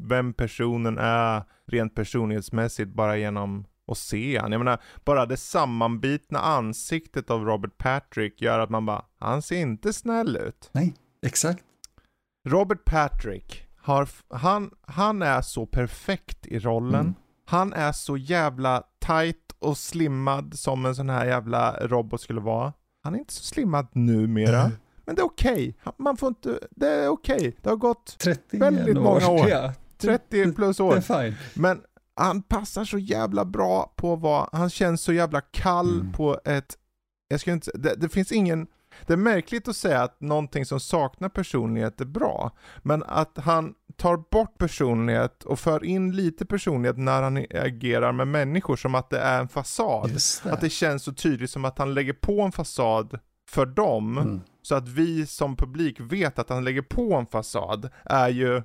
vem personen är rent personlighetsmässigt bara genom att se han. Jag menar, bara det sammanbitna ansiktet av Robert Patrick gör att man bara, han ser inte snäll ut. Nej, exakt. Robert Patrick, har, han, han är så perfekt i rollen. Mm. Han är så jävla tight och slimmad som en sån här jävla robot skulle vara. Han är inte så slimmad numera. Mm. Men det är okej. Man får inte, det är okej. Det har gått 30 Väldigt många år. Ja, 30 plus det år. Men han passar så jävla bra på vad, han känns så jävla kall Mm. på ett, jag ska inte, det, det finns ingen, det är märkligt att säga att någonting som saknar personlighet är bra, men att han tar bort personlighet och för in lite personlighet när han agerar med människor som att det är en fasad. Det. Att det känns så tydligt som att han lägger på en fasad för dem, Mm. så att vi som publik vet att han lägger på en fasad, är ju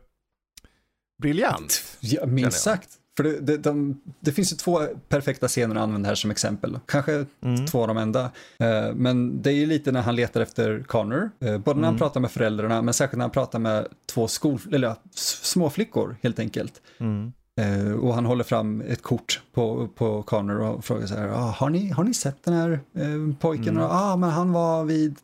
briljant. Ja, minst sagt. För det, det, de, det finns ju två perfekta scener att använda här som exempel. Kanske Mm. två av de enda. Eh, men det är ju lite när han letar efter Connor. Eh, både när han Mm. pratar med föräldrarna, men särskilt när han pratar med två skol, eller, småflickor helt enkelt. Mm. Eh, och han håller fram ett kort på, på Connor och frågar så här, ah, har, ni, har ni sett den här eh, pojken? Mm. Ah, men han var vid,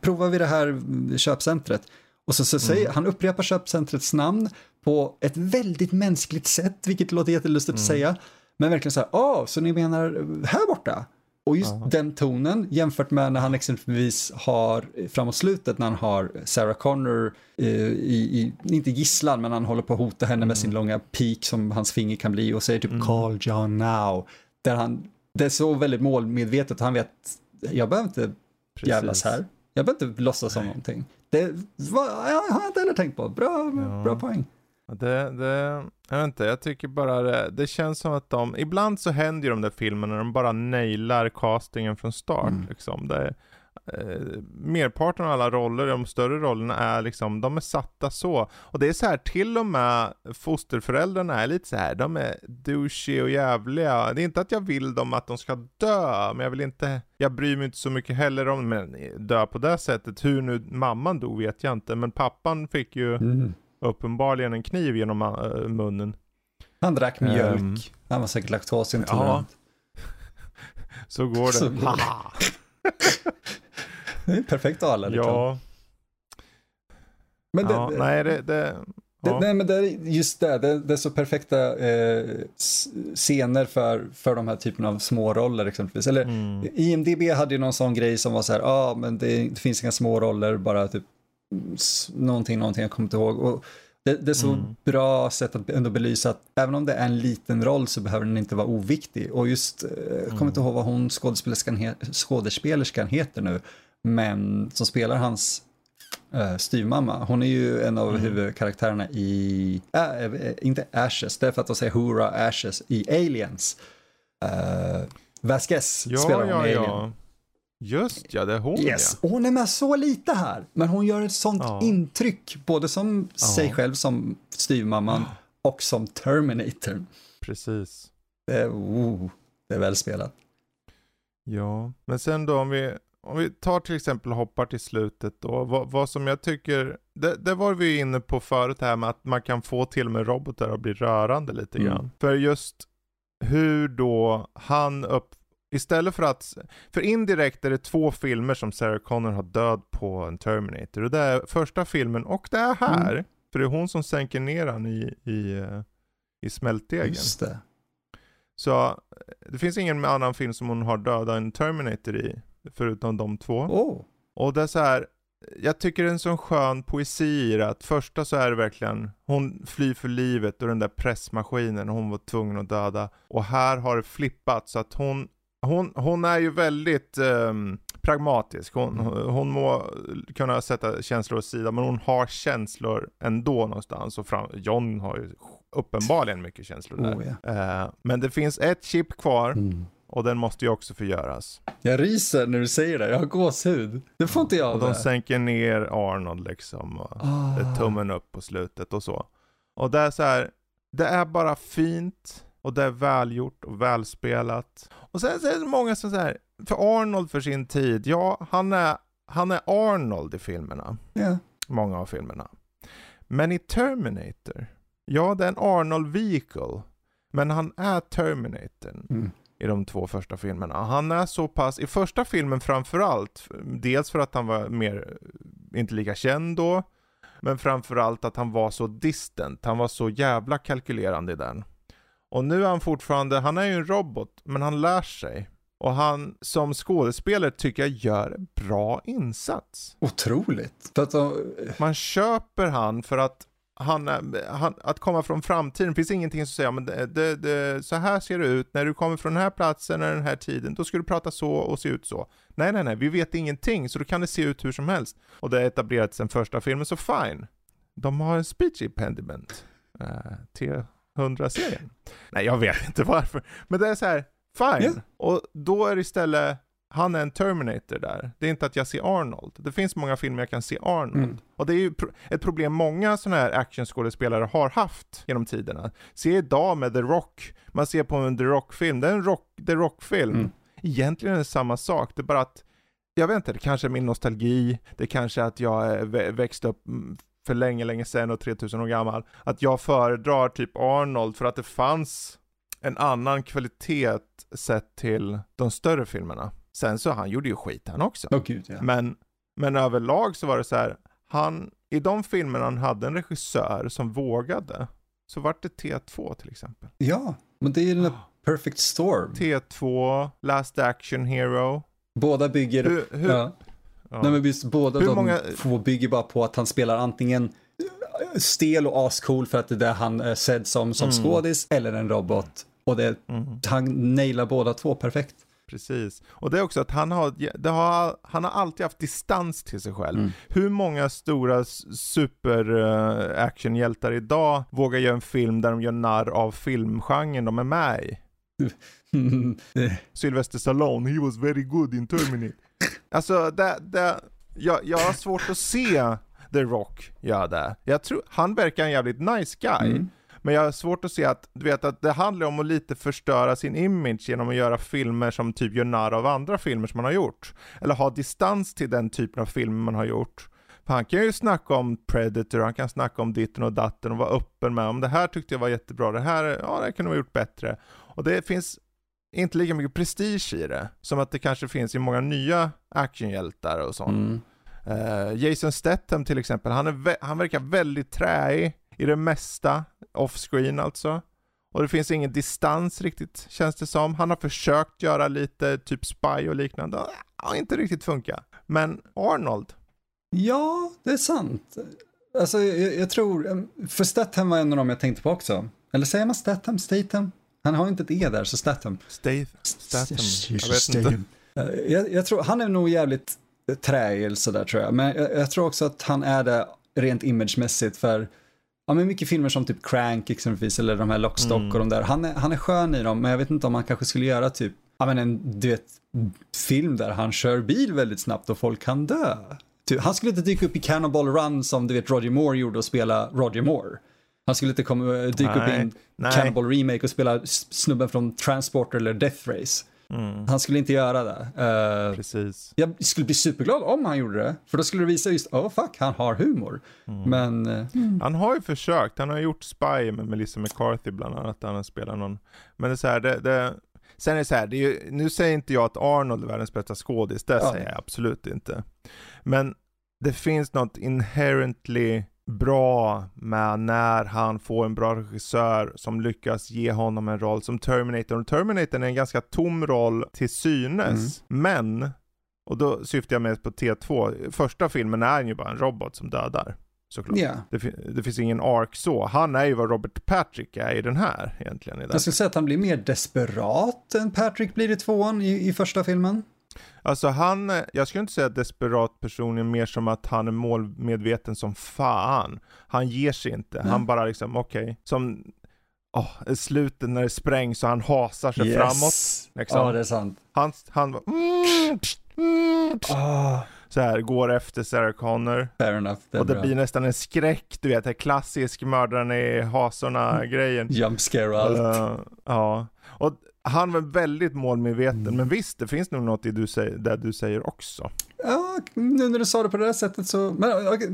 prova vid det här köpcentret. Och så, så säger, Mm. han upprepar köpcentrets namn på ett väldigt mänskligt sätt, vilket låter jättelustigt att Mm. säga. Men verkligen så här, åh, så ni menar här borta? Och just Aha. den tonen jämfört med när han exempelvis har eh, framåt slutet när han har Sarah Connor eh, i, i, inte gisslan, men han håller på att hota henne med sin Mm. långa pik som hans finger kan bli och säger typ Mm. call John now. Där han, det är så väldigt målmedvetet, han vet, jag behöver inte jävlas här. Jag behöver inte låtsas som någonting. Det var, jag har jag inte heller tänkt på. Bra, Ja. bra poäng. Det, det, jag vet inte, jag tycker bara det, det känns som att de, ibland så händer ju de där filmerna när de bara nailar castingen från start Mm. liksom. Det, eh, merparten av alla roller, de större rollerna är liksom, de är satta så. Och det är så här, till och med fosterföräldrarna är lite så här, de är douchey och jävliga. Det är inte att jag vill dem att de ska dö, men jag vill inte, jag bryr mig inte så mycket heller om men dö på det sättet. Hur nu mamman dog vet jag inte, men pappan fick ju Mm. Uppenbarligen en kniv genom äh, munnen. Han drack mjölk. Ehm. Han var säkert laktosintolerant. Så går det. (laughs) Så går det. (laughs) Det är perfekt ala liksom. ja, Men det, ja, nej det, det, ja. nej men det är just det, det, är så perfekta eh, scener för, för de här typerna av småroller exempelvis. Eller Mm. IMDB hade ju någon sån grej som var så här, ja ah, men det, det finns inga små roller, bara typ någonting, någonting jag kommer inte ihåg. Och det, det är så Mm. bra sätt att ändå belysa att även om det är en liten roll så behöver den inte vara oviktig. Och just, eh, jag kommer Mm. inte ihåg vad hon skådespelerskan, he, skådespelerskan heter nu, men som spelar hans uh, styvmamma. Hon är ju en av Mm. huvudkaraktärerna i, äh, äh, inte Ashes, det är för att de säger Hurra Ashes i Aliens. Uh, Vasquez ja, spelar hon ja, i Alien. ja. Just ja, det är hon Yes, och hon är med så lite här, men hon gör ett sånt Ja. intryck, både som sig själv som styvmamman och som Terminator. ja. Precis. Det är, oh, det är väl spelat. Ja, men sen då om vi, om vi tar till exempel hoppar till slutet då, vad, vad som jag tycker, det, det, var vi inne på förut här med att man kan få till och med robotar att bli rörande lite mm. grann. För just hur då han upp, istället för att, för indirekt är det två filmer som Sarah Connor har död på en Terminator. Och det är första filmen och det är här. Mm. För det är hon som sänker ner han i, i, eh, i smältdegen. Just det. Så det finns ingen annan film som hon har dödat en Terminator i, förutom de två. Oh. Och det är så här, jag tycker det är en sån skön poesi i det, att första så är det verkligen, hon flyr för livet och den där pressmaskinen hon var tvungen att döda. Och här har det flippat så att hon, hon, hon är ju väldigt um, pragmatisk. Hon, mm. hon må kunna sätta känslor åt sidan, men hon har känslor ändå någonstans. Och fram, John har ju uppenbarligen mycket känslor där. Oh, ja. uh, men det finns ett chip kvar. Mm. Och den måste ju också förgöras. Jag ryser när du säger det, jag har gåshud. Det får inte jag Och de sänker ner Arnold liksom. Och oh. tummen upp på slutet och så. Och det är så här, det är bara fint. Och det är välgjort och välspelat. Och sen så är det många som säger, för Arnold för sin tid, ja han är, han är Arnold i filmerna. Yeah. Många av filmerna. Men i Terminator, ja det är en Arnold vehicle. Men han är Terminator. Mm i de två första filmerna. Han är så pass, i första filmen framförallt, dels för att han var mer, inte lika känd då, men framförallt att han var så distant, han var så jävla kalkylerande i den. Och nu är han fortfarande, han är ju en robot, men han lär sig. Och han som skådespelare tycker jag gör bra insats. Otroligt. Man köper han för att han, han, att komma från framtiden, det finns ingenting som säger men det, det, det, så här ser det ut, när du kommer från den här platsen, när den här tiden, då ska du prata så och se ut så. Nej, nej, nej, vi vet ingenting, så då kan det se ut hur som helst. Och det är etablerat sen första filmen, så fine. De har en speech impediment. Uh, T100-serien. Nej, jag vet inte varför. Men det är så här, fine. Yeah. Och då är det istället han är en Terminator där. Det är inte att jag ser Arnold. Det finns många filmer jag kan se Arnold. Mm. Och det är ju ett problem många sådana här actionskådespelare har haft genom tiderna. Se idag med The Rock. Man ser på en The Rock-film. Det är en rock, The Rock-film. Mm. Egentligen är det samma sak. Det är bara att, jag vet inte, det kanske är min nostalgi. Det kanske är att jag växte upp mm, för länge, länge sedan och 3000 år gammal. Att jag föredrar typ Arnold för att det fanns en annan kvalitet sett till de större filmerna. Sen så han gjorde ju skit han också. Oh, Gud, ja. men, men överlag så var det så här, han, i de filmerna han hade en regissör som vågade, så vart det T2 till exempel. Ja, men det är ju den där Perfect Storm. T2, Last Action Hero. Båda bygger, hur, hur, ja. Nej men just båda hur de många... två bygger bara på att han spelar antingen stel och ascool för att det är det han är sedd som, som mm. skådis, eller en robot. Och det, mm. han nailar båda två perfekt. Precis. Och det är också att han har, har, han har alltid haft distans till sig själv. Mm. Hur många stora super-actionhjältar uh, idag vågar göra en film där de gör narr av filmgenren de är med i? (laughs) Sylvester Stallone, he was very good in Terminator. (laughs) alltså, det, det, jag, jag har svårt att se The Rock göra det. Jag tror, han verkar en jävligt nice guy. Mm. Men jag har svårt att se att, du vet att det handlar om att lite förstöra sin image genom att göra filmer som typ gör narr av andra filmer som man har gjort. Eller ha distans till den typen av filmer man har gjort. För han kan ju snacka om Predator, han kan snacka om ditten och datten och vara öppen med om det här tyckte jag var jättebra, det här, ja det kunde ha gjort bättre. Och det finns inte lika mycket prestige i det, som att det kanske finns i många nya actionhjältar och sånt. Mm. Uh, Jason Statham till exempel, han, är han verkar väldigt träig i det mesta, offscreen alltså. Och det finns ingen distans riktigt, känns det som. Han har försökt göra lite typ spy och liknande, det har inte riktigt funkat. Men Arnold? Ja, det är sant. Alltså, jag, jag tror, för Statham var en av dem jag tänkte på också. Eller säger man Statham? Statham? Han har inte ett E där, så Statham. Statham. Statham. Jag vet inte. Jag, jag, tror, han är nog jävligt träig sådär tror jag. Men jag, jag, tror också att han är det rent imagemässigt för ja, men mycket filmer som typ Crank exempelvis eller de här Lockstock mm. och de där. Han är, han är skön i dem men jag vet inte om han kanske skulle göra typ ja, men en du vet, film där han kör bil väldigt snabbt och folk kan dö. Typ, han skulle inte dyka upp i Cannonball Run som du vet Roger Moore gjorde och spela Roger Moore. Han skulle inte komma, dyka nej, upp i en nej. Cannibal Remake och spela snubben från Transporter eller Death Race. Mm. Han skulle inte göra det. Uh, Precis. Jag skulle bli superglad om han gjorde det, för då skulle det visa just, oh fuck, han har humor. Mm. Men... Uh, Han har ju försökt, han har gjort Spy med Melissa McCarthy bland annat, han spelar någon. Men det är så här, det, det Sen är det så här, det är ju, nu säger inte jag att Arnold är världens bästa skådis, det Ja. säger jag absolut inte. Men det finns något inherently bra med när han får en bra regissör som lyckas ge honom en roll som Terminator. Och Terminator är en ganska tom roll till synes, men, och då syftar jag mest på T2, första filmen är ju bara en robot som dödar. Såklart. ja. Det, det finns ingen ark så. Han är ju vad Robert Patrick är i den här egentligen. I den. Jag skulle säga att han blir mer desperat än Patrick blir i tvåan i, i första filmen. Alltså han, eh, jag skulle inte säga desperat personligen, mer som att han är målmedveten som fan. Han ger sig inte, Nej. han bara liksom, okej, som, åh, i slutet när det sprängs och han hasar sig framåt. liksom. Ja, det är sant. Han, han mm, pst, mm, pst, Ah, så här, går efter Sarah Connor. fair enough. Det och det bra. blir nästan en skräck, du vet, klassisk mördaren i hasorna grejen. Jump scare och allt. Eh, ja, och han var väldigt målmedveten, Mm. men visst, det finns nog något i du säger, där du säger också. Ja, nu när du sa det på det där sättet så, men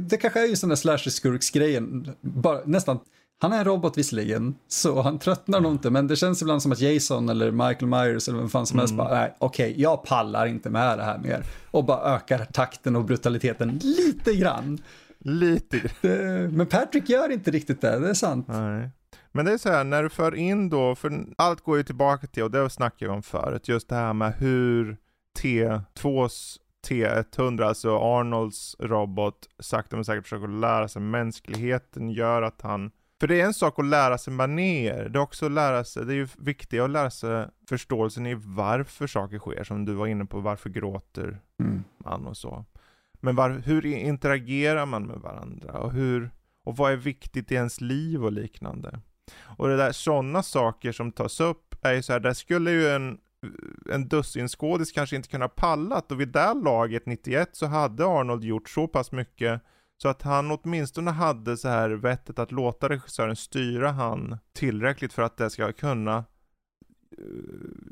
det kanske är just den där slasher-skurksgrejen. Bara nästan, han är en robot visserligen, så han tröttnar nog inte, men det känns ibland som att Jason eller Michael Myers eller vem fan som helst Mm. bara, nej, okej, jag pallar inte med det här mer. Och bara ökar takten och brutaliteten lite grann. Lite. Det, men Patrick gör inte riktigt det, det är sant. Nej. Men det är så här, när du för in då, för allt går ju tillbaka till, och det snackade vi om förut, just det här med hur T2s T100, alltså Arnolds robot, sakta men säkert försöker lära sig mänskligheten, gör att han för det är en sak att lära sig manér, det är också att lära sig, det är ju viktigt att lära sig förståelsen i varför saker sker, som du var inne på, varför gråter Mm. man och så. Men var, hur interagerar man med varandra och hur, och vad är viktigt i ens liv och liknande. Och det där, sådana saker som tas upp är ju så här, där skulle ju en, en dussinskådis kanske inte kunna pallat och vid det laget 91 så hade Arnold gjort så pass mycket så att han åtminstone hade så här vettet att låta regissören styra han tillräckligt för att det ska kunna eh,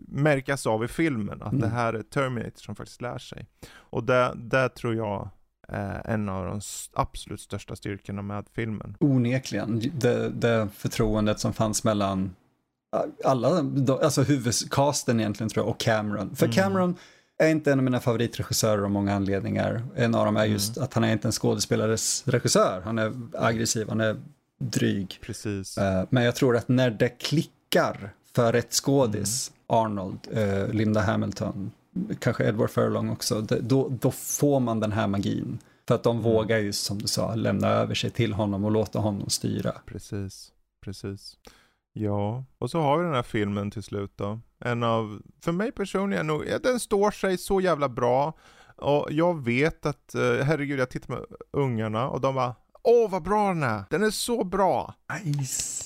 märkas av i filmen att Mm. det här är Terminator som faktiskt lär sig. Och det, det tror jag är en av de absolut största styrkorna med filmen. Onekligen, det, det förtroendet som fanns mellan alla, de- alltså huvudcasten egentligen tror jag, och Cameron. För Mm. Cameron är inte en av mina favoritregissörer av många anledningar. En av dem är just att han är inte en skådespelares regissör. Han är aggressiv, han är dryg. Precis. Eh, Men jag tror att när det klickar för rätt skådis, Arnold, eh, Linda Hamilton, kanske Edward Furlong också, då, då får man den här magin. För att de vågar ju, som du sa, lämna över sig till honom och låta honom styra. Precis, precis. Ja, och så har vi den här filmen till slut då. En av, för mig personligen, nog, den står sig så jävla bra. Och jag vet att, eh, herregud, jag tittar med ungarna och de bara Åh vad bra den är! Den är så bra! Nice.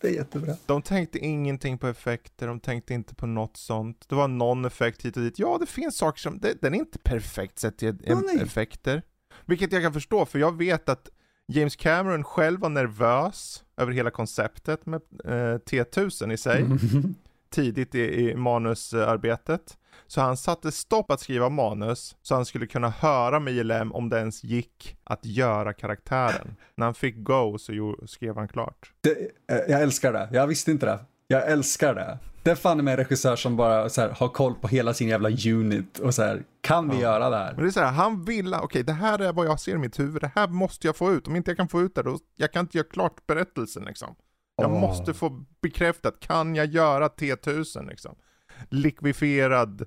Det är jättebra. De tänkte ingenting på effekter, de tänkte inte på något sånt. Det var någon effekt hit och dit. Ja, det finns saker som, det, den är inte perfekt sett till nej. effekter. Vilket jag kan förstå, för jag vet att James Cameron själv var nervös över hela konceptet med eh, T1000 i sig, Mm. (laughs) tidigt i, i manusarbetet. Så han satte stopp att skriva manus, så han skulle kunna höra med ILM om det ens gick att göra karaktären. När han fick go så skrev han klart. Det, eh, jag älskar det. Jag visste inte det. Jag älskar det. Det är fan med en regissör som bara så här, har koll på hela sin jävla unit och så här, kan vi Ja. göra det här? Men det är så här, han vill, okej det här är vad jag ser i mitt huvud, det här måste jag få ut. Om inte jag kan få ut det, då, jag kan inte göra klart berättelsen liksom. Jag Åh. måste få bekräftat, kan jag göra T1000 liksom? Likvifierad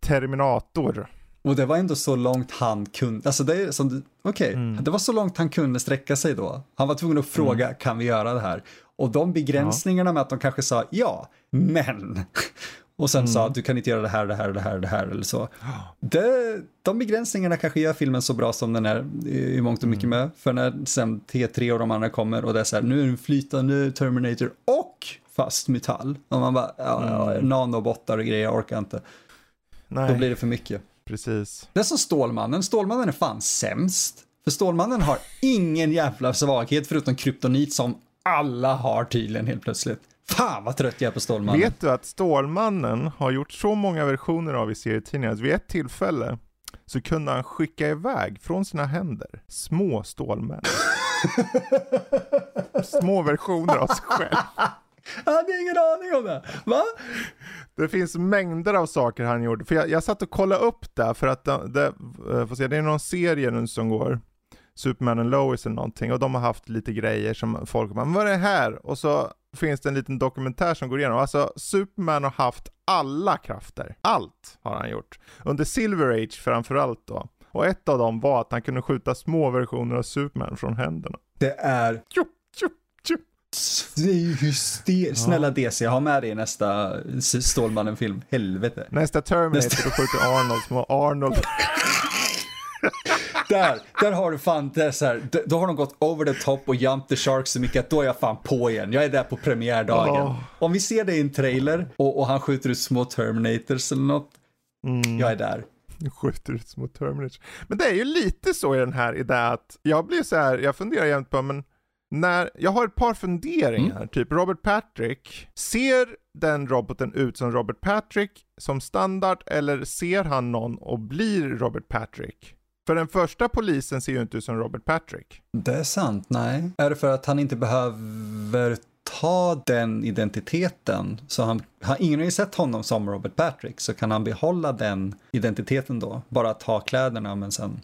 Terminator. Och det var ändå så långt han kunde, alltså det är som, okej, Mm. det var så långt han kunde sträcka sig då. Han var tvungen att fråga, kan vi göra det här? Och de begränsningarna med att de kanske sa ja, men. Och sen sa att du kan inte göra det här, det här, det här, det här eller så. Det, de begränsningarna kanske gör filmen så bra som den är i i mångt och mycket med. För när sen T3 och de andra kommer och det är så här, nu är det en flytande Terminator och fast metall. Och man bara, ja, ja, nanobottar och grejer, jag orkar inte. Nej, Då blir det för mycket. precis. Det är som Stålmannen. Stålmannen är fan sämst. För Stålmannen har ingen jävla svaghet förutom kryptonit som alla har tydligen helt plötsligt. Fan vad trött jag är på Stålmannen. Vet du att Stålmannen har gjort så många versioner av i serietidningar att vid ett tillfälle så kunde han skicka iväg från sina händer små stålmän. (laughs) små versioner av sig själv. Jag hade ingen aning om det. Va? Det finns mängder av saker han gjorde. För jag, jag satt och kollade upp det för att det, det, eh, får se, det är någon serie nu som går. Superman and Lois eller någonting och de har haft lite grejer som folk bara, vad är det här? Och så finns det en liten dokumentär som går igenom. Alltså Superman har haft alla krafter. Allt har han gjort. Under Silver Age framförallt då. Och ett av dem var att han kunde skjuta små versioner av Superman från händerna. Det är... Tjup, tjup, tjup. Det är ju hyster... Snälla DC, ha med det i nästa Stålmannen-film. Helvete. Nästa Terminator, Nästa- då skjuter Arnold små Arnold. (laughs) Där, där har du fan, det så här, då har de gått over the top och jump the shark så mycket att då är jag fan på igen. Jag är där på premiärdagen. Åh. Om vi ser det i en trailer och, och han skjuter ut små Terminators eller något, Mm. jag är där. skjuter ut små Terminators. Men det är ju lite så i den här i det att jag blir så här, jag funderar jämt på, men när, jag har ett par funderingar, typ Robert Patrick, ser den roboten ut som Robert Patrick som standard eller ser han någon och blir Robot Patrick? För den första polisen ser ju inte ut som Robert Patrick. Det är sant, nej. Är det för att han inte behöver ta den identiteten, så han, han, ingen har sett honom som Robert Patrick, så kan han behålla den identiteten då? Bara ta kläderna men sen...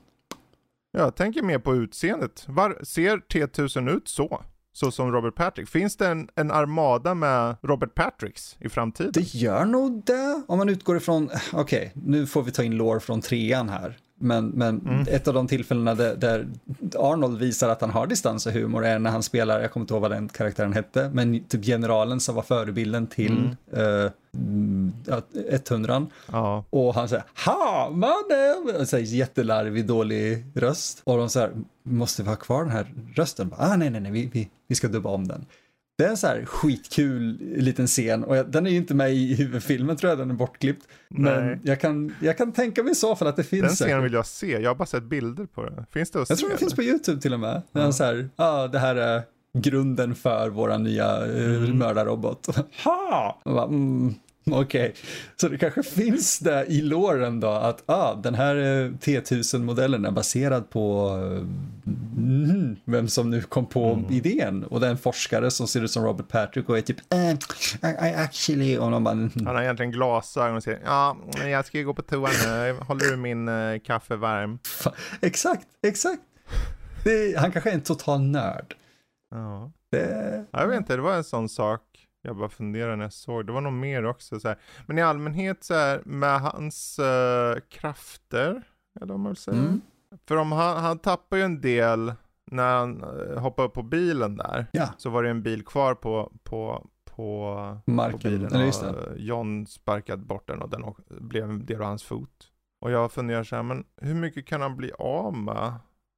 Jag tänker mer på utseendet. Var, ser T1000 ut så? Så som Robert Patrick? Finns det en, en armada med Robert Patricks i framtiden? Det gör nog det, om man utgår ifrån, okej, nu får vi ta in lore från trean här. Men, men ett av de tillfällena där, där Arnold visar att han har distans och humor är när han spelar, jag kommer inte ihåg vad den karaktären hette, men typ generalen som var förebilden till eh, mm, ja, 100 Ja. och han säger ha mannen, jättelarvig dålig röst och de säger måste vi ha kvar den här rösten? Ah, nej, nej, nej, vi, vi, vi ska dubba om den. Det är en så här skitkul liten scen och jag, den är ju inte med i huvudfilmen tror jag, den är bortklippt. Men Nej. jag kan, jag kan tänka mig i så fall att det finns. Den säkert. scenen vill jag se. Jag har bara sett bilder på det. Finns det att Jag se? tror den finns på YouTube till och med. Den är så här, ah, det här är grunden för våra nya uh, mördarrobot. Ha! Bara, Mm, (laughs) Okej, så det kanske finns det i låren då att ah, den här eh, T1000-modellen är baserad på eh, mm, vem som nu kom på idén och det är en forskare som ser ut som Robert Patrick och är typ eh, I, I actually och de bara mm, Han har egentligen glasögon och säger ja, jag ska ju gå på toa nu. Håller du min eh, kaffe varm? fa- exakt, exakt. Det, han kanske är en total nörd. Ja. Det, Ja, Jag vet inte, det var en sån sak jag bara funderade när jag såg. Det var nog mer också så här. Men i allmänhet så här med hans eh, krafter, eller vad man vill säga. Mm. För om han, han tappar ju en del när han uh, hoppade upp på bilen där. ja, Så var det en bil kvar på, på, på, på marken. bilen. Eller just det. eh, John sparkade bort den och den blev en del av hans fot. Och jag funderar så här, men hur mycket kan han bli av med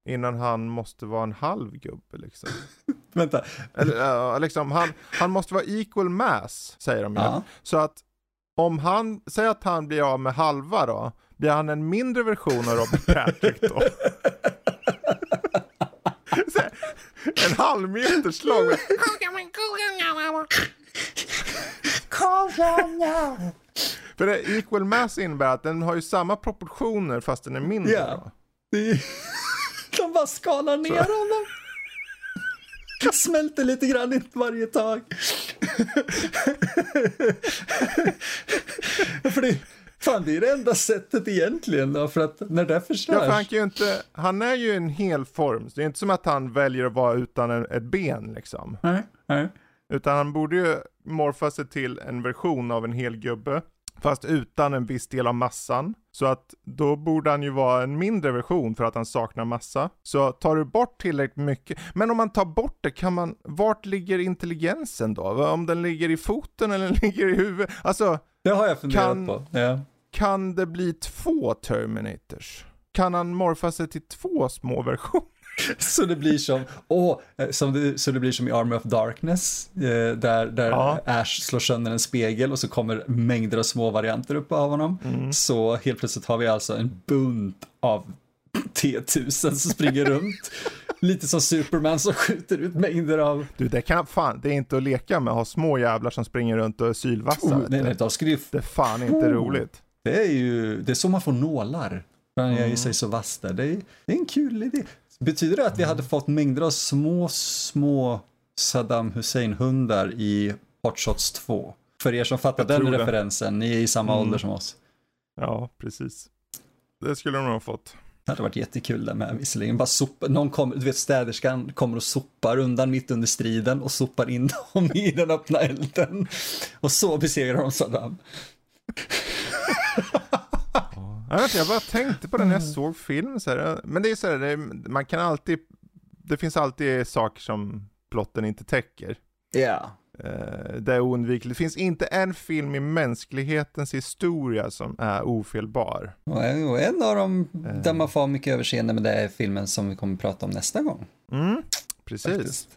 innan han måste vara en halv gubbe liksom? (laughs) Vänta, Eller liksom, han, han måste vara equal mass, säger de ju. ja. Så att om han, säger att han blir av med halva då, blir han en mindre version av Robert Patrick då? (laughs) En halv meters lång. med- För det, equal mass innebär att den har ju samma proportioner fast den är mindre. Då. Är- (laughs) De bara skalar ner honom. (laughs) Smälter lite grann i varje tag. (laughs) för det, fan, det är det enda sättet egentligen då, för att när det Ja, förstörs. för han, kan ju inte, han är ju en hel form, så det är inte som att han väljer att vara utan en, ett ben liksom. Nej, nej. Utan han borde ju morfa sig till en version av en hel gubbe. Fast utan en viss del av massan. Så att då borde han ju vara en mindre version för att han saknar massa. Så tar du bort tillräckligt mycket. Men om man tar bort det, kan man, vart ligger intelligensen då? Om den ligger i foten eller (laughs) ligger i huvudet? Alltså, Det har jag funderat Kan- på. Ja. kan det bli två Terminators? Kan han morfa sig till två små versioner? (laughs) Så det blir som, eh, som det, så det blir som i Army of Darkness, eh, där, där Ja. Ash slår sönder en spegel och så kommer mängder av små varianter upp av honom. Mm. Så helt plötsligt har vi alltså en bunt av T1000 som springer runt. Lite som Superman som skjuter ut mängder av... Du, det kan fan, det är inte att leka med att ha små jävlar som springer runt och är sylvassa. Oh, nej, nej, de skulle ju... Det är fan inte Oh. roligt. Det är ju, det är så man får nålar. Man gör ju Mm. sig så vass där. Det är, det är en kul idé. Betyder det att vi hade fått mängder av små, små Saddam Hussein-hundar i Hot Shots 2? För er som fattar den det. referensen, ni är i samma Mm. ålder som oss. Ja, precis. Det skulle de nog ha fått. Det hade varit jättekul där med visserligen. Bara sopa, någon kommer, du vet städerskan kommer och sopar undan mitt under striden och sopar in dem i den öppna elden. Och så besegrar de Saddam. (laughs) Jag, vet, inte, jag bara tänkte på det när Mm. jag såg film så här. Men det är så här, det är, man kan alltid, det finns alltid saker som plotten inte täcker. Ja. Eh, det är oundvikligt. Det finns inte en film i mänsklighetens historia som är ofelbar. Och en av dem Eh. där man får mycket överseende med det är filmen som vi kommer att prata om nästa gång. Mm, precis. Faktiskt.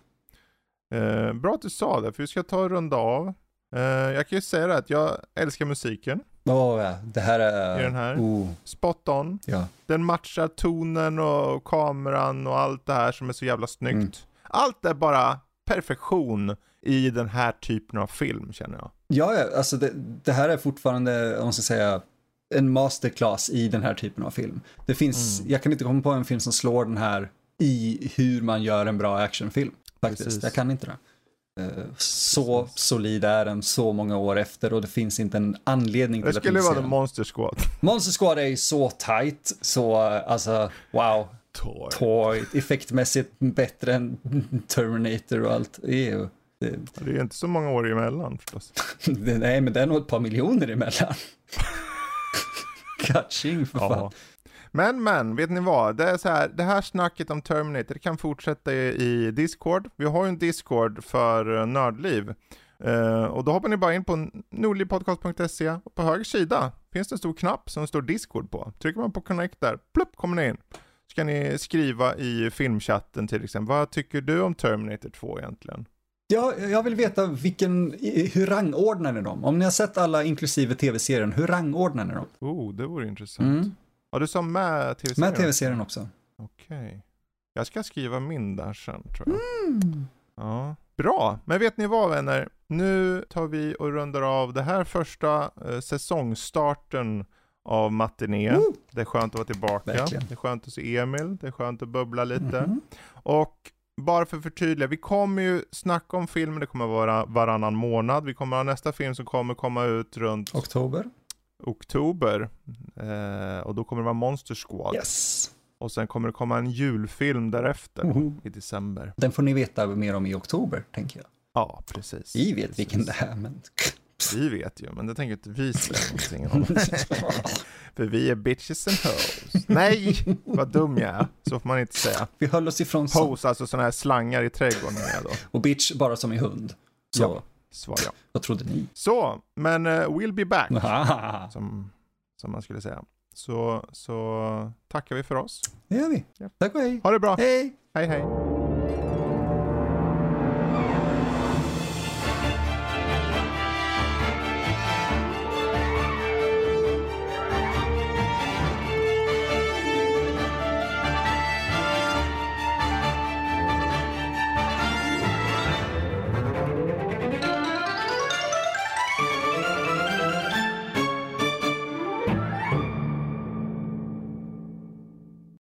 Eh, bra att du sa det, för vi ska ta och runda av. Eh, jag kan ju säga det att jag älskar musiken. Åh ja, det här är... I den här? Oh, Spot on. ja. Den matchar tonen och kameran och allt det här som är så jävla snyggt. Mm. Allt är bara perfektion i den här typen av film känner jag. Ja, ja, alltså det, det här är fortfarande, om man ska säga, en masterclass i den här typen av film. Det finns, Mm. jag kan inte komma på en film som slår den här i hur man gör en bra actionfilm. Faktiskt, Precis. jag kan inte det. Eh, Så solid är den så många år efter och det finns inte en anledning Det till att skulle inte vara se The den. Monster Squad. (laughs) Monster Squad är ju så tight, så alltså wow, Toy. toy, effektmässigt bättre än Terminator och allt. Det ju, det, Det är inte så många år emellan förstås. det, (laughs) nej, men det är nog ett par miljoner emellan. (laughs) Catching för fan. Men men, vet ni vad? Det är så här, det här snacket om Terminator kan fortsätta i, Discord. Vi har ju en Discord för uh, Nördliv. Eh, och då hoppar ni bara in på nordlivpodcast.se och på höger sida finns det en stor knapp som står Discord på. Trycker man på connect där, plupp kommer ni in. Så kan ni skriva i filmchatten till exempel, vad tycker du om Terminator 2 egentligen? Ja, jag vill veta vilken, hur rangordnar ni dem? Om ni har sett alla inklusive tv-serien, hur rangordnar ni dem? Oh, det vore intressant. Mm. Ja, du sa med tv-serien? Med tv-serien också. Okej. Jag ska skriva min där sen tror jag. Ja. Bra, men vet ni vad vänner? Nu tar vi och rundar av det här första eh, säsongstarten av Matiné. Woo! Det är skönt att vara tillbaka. Verkligen. Det är skönt att se Emil. Det är skönt att bubbla lite. Mhm. Och bara för att förtydliga, vi kommer ju snacka om filmer, det kommer vara varannan månad. Vi kommer ha nästa film som kommer komma ut runt Oktober. Oktober. Eh, och då kommer det vara Monster Squad. Yes. Och sen kommer det komma en julfilm därefter Mhm. i december. Den får ni veta mer om i oktober, tänker jag. Ja, precis. Vi vet precis. vilken det är, men... (laughs) Vi vet ju, men det tänker inte vi säga (laughs) någonting om. (laughs) För vi är bitches and hoes. Nej, vad dum jag är. Så får man inte säga. Vi höll oss ifrån så. Hoes, alltså sådana här slangar i trädgården då. Och bitch bara som i hund. Så, Ja. Svar ja. (laughs) vad trodde ni? Så, men uh, we'll be back. (laughs) Som, som man skulle säga. Så, så tackar vi för oss. Det gör vi. Ja. Tack och hej. Ha det bra. Hej! Hej hej.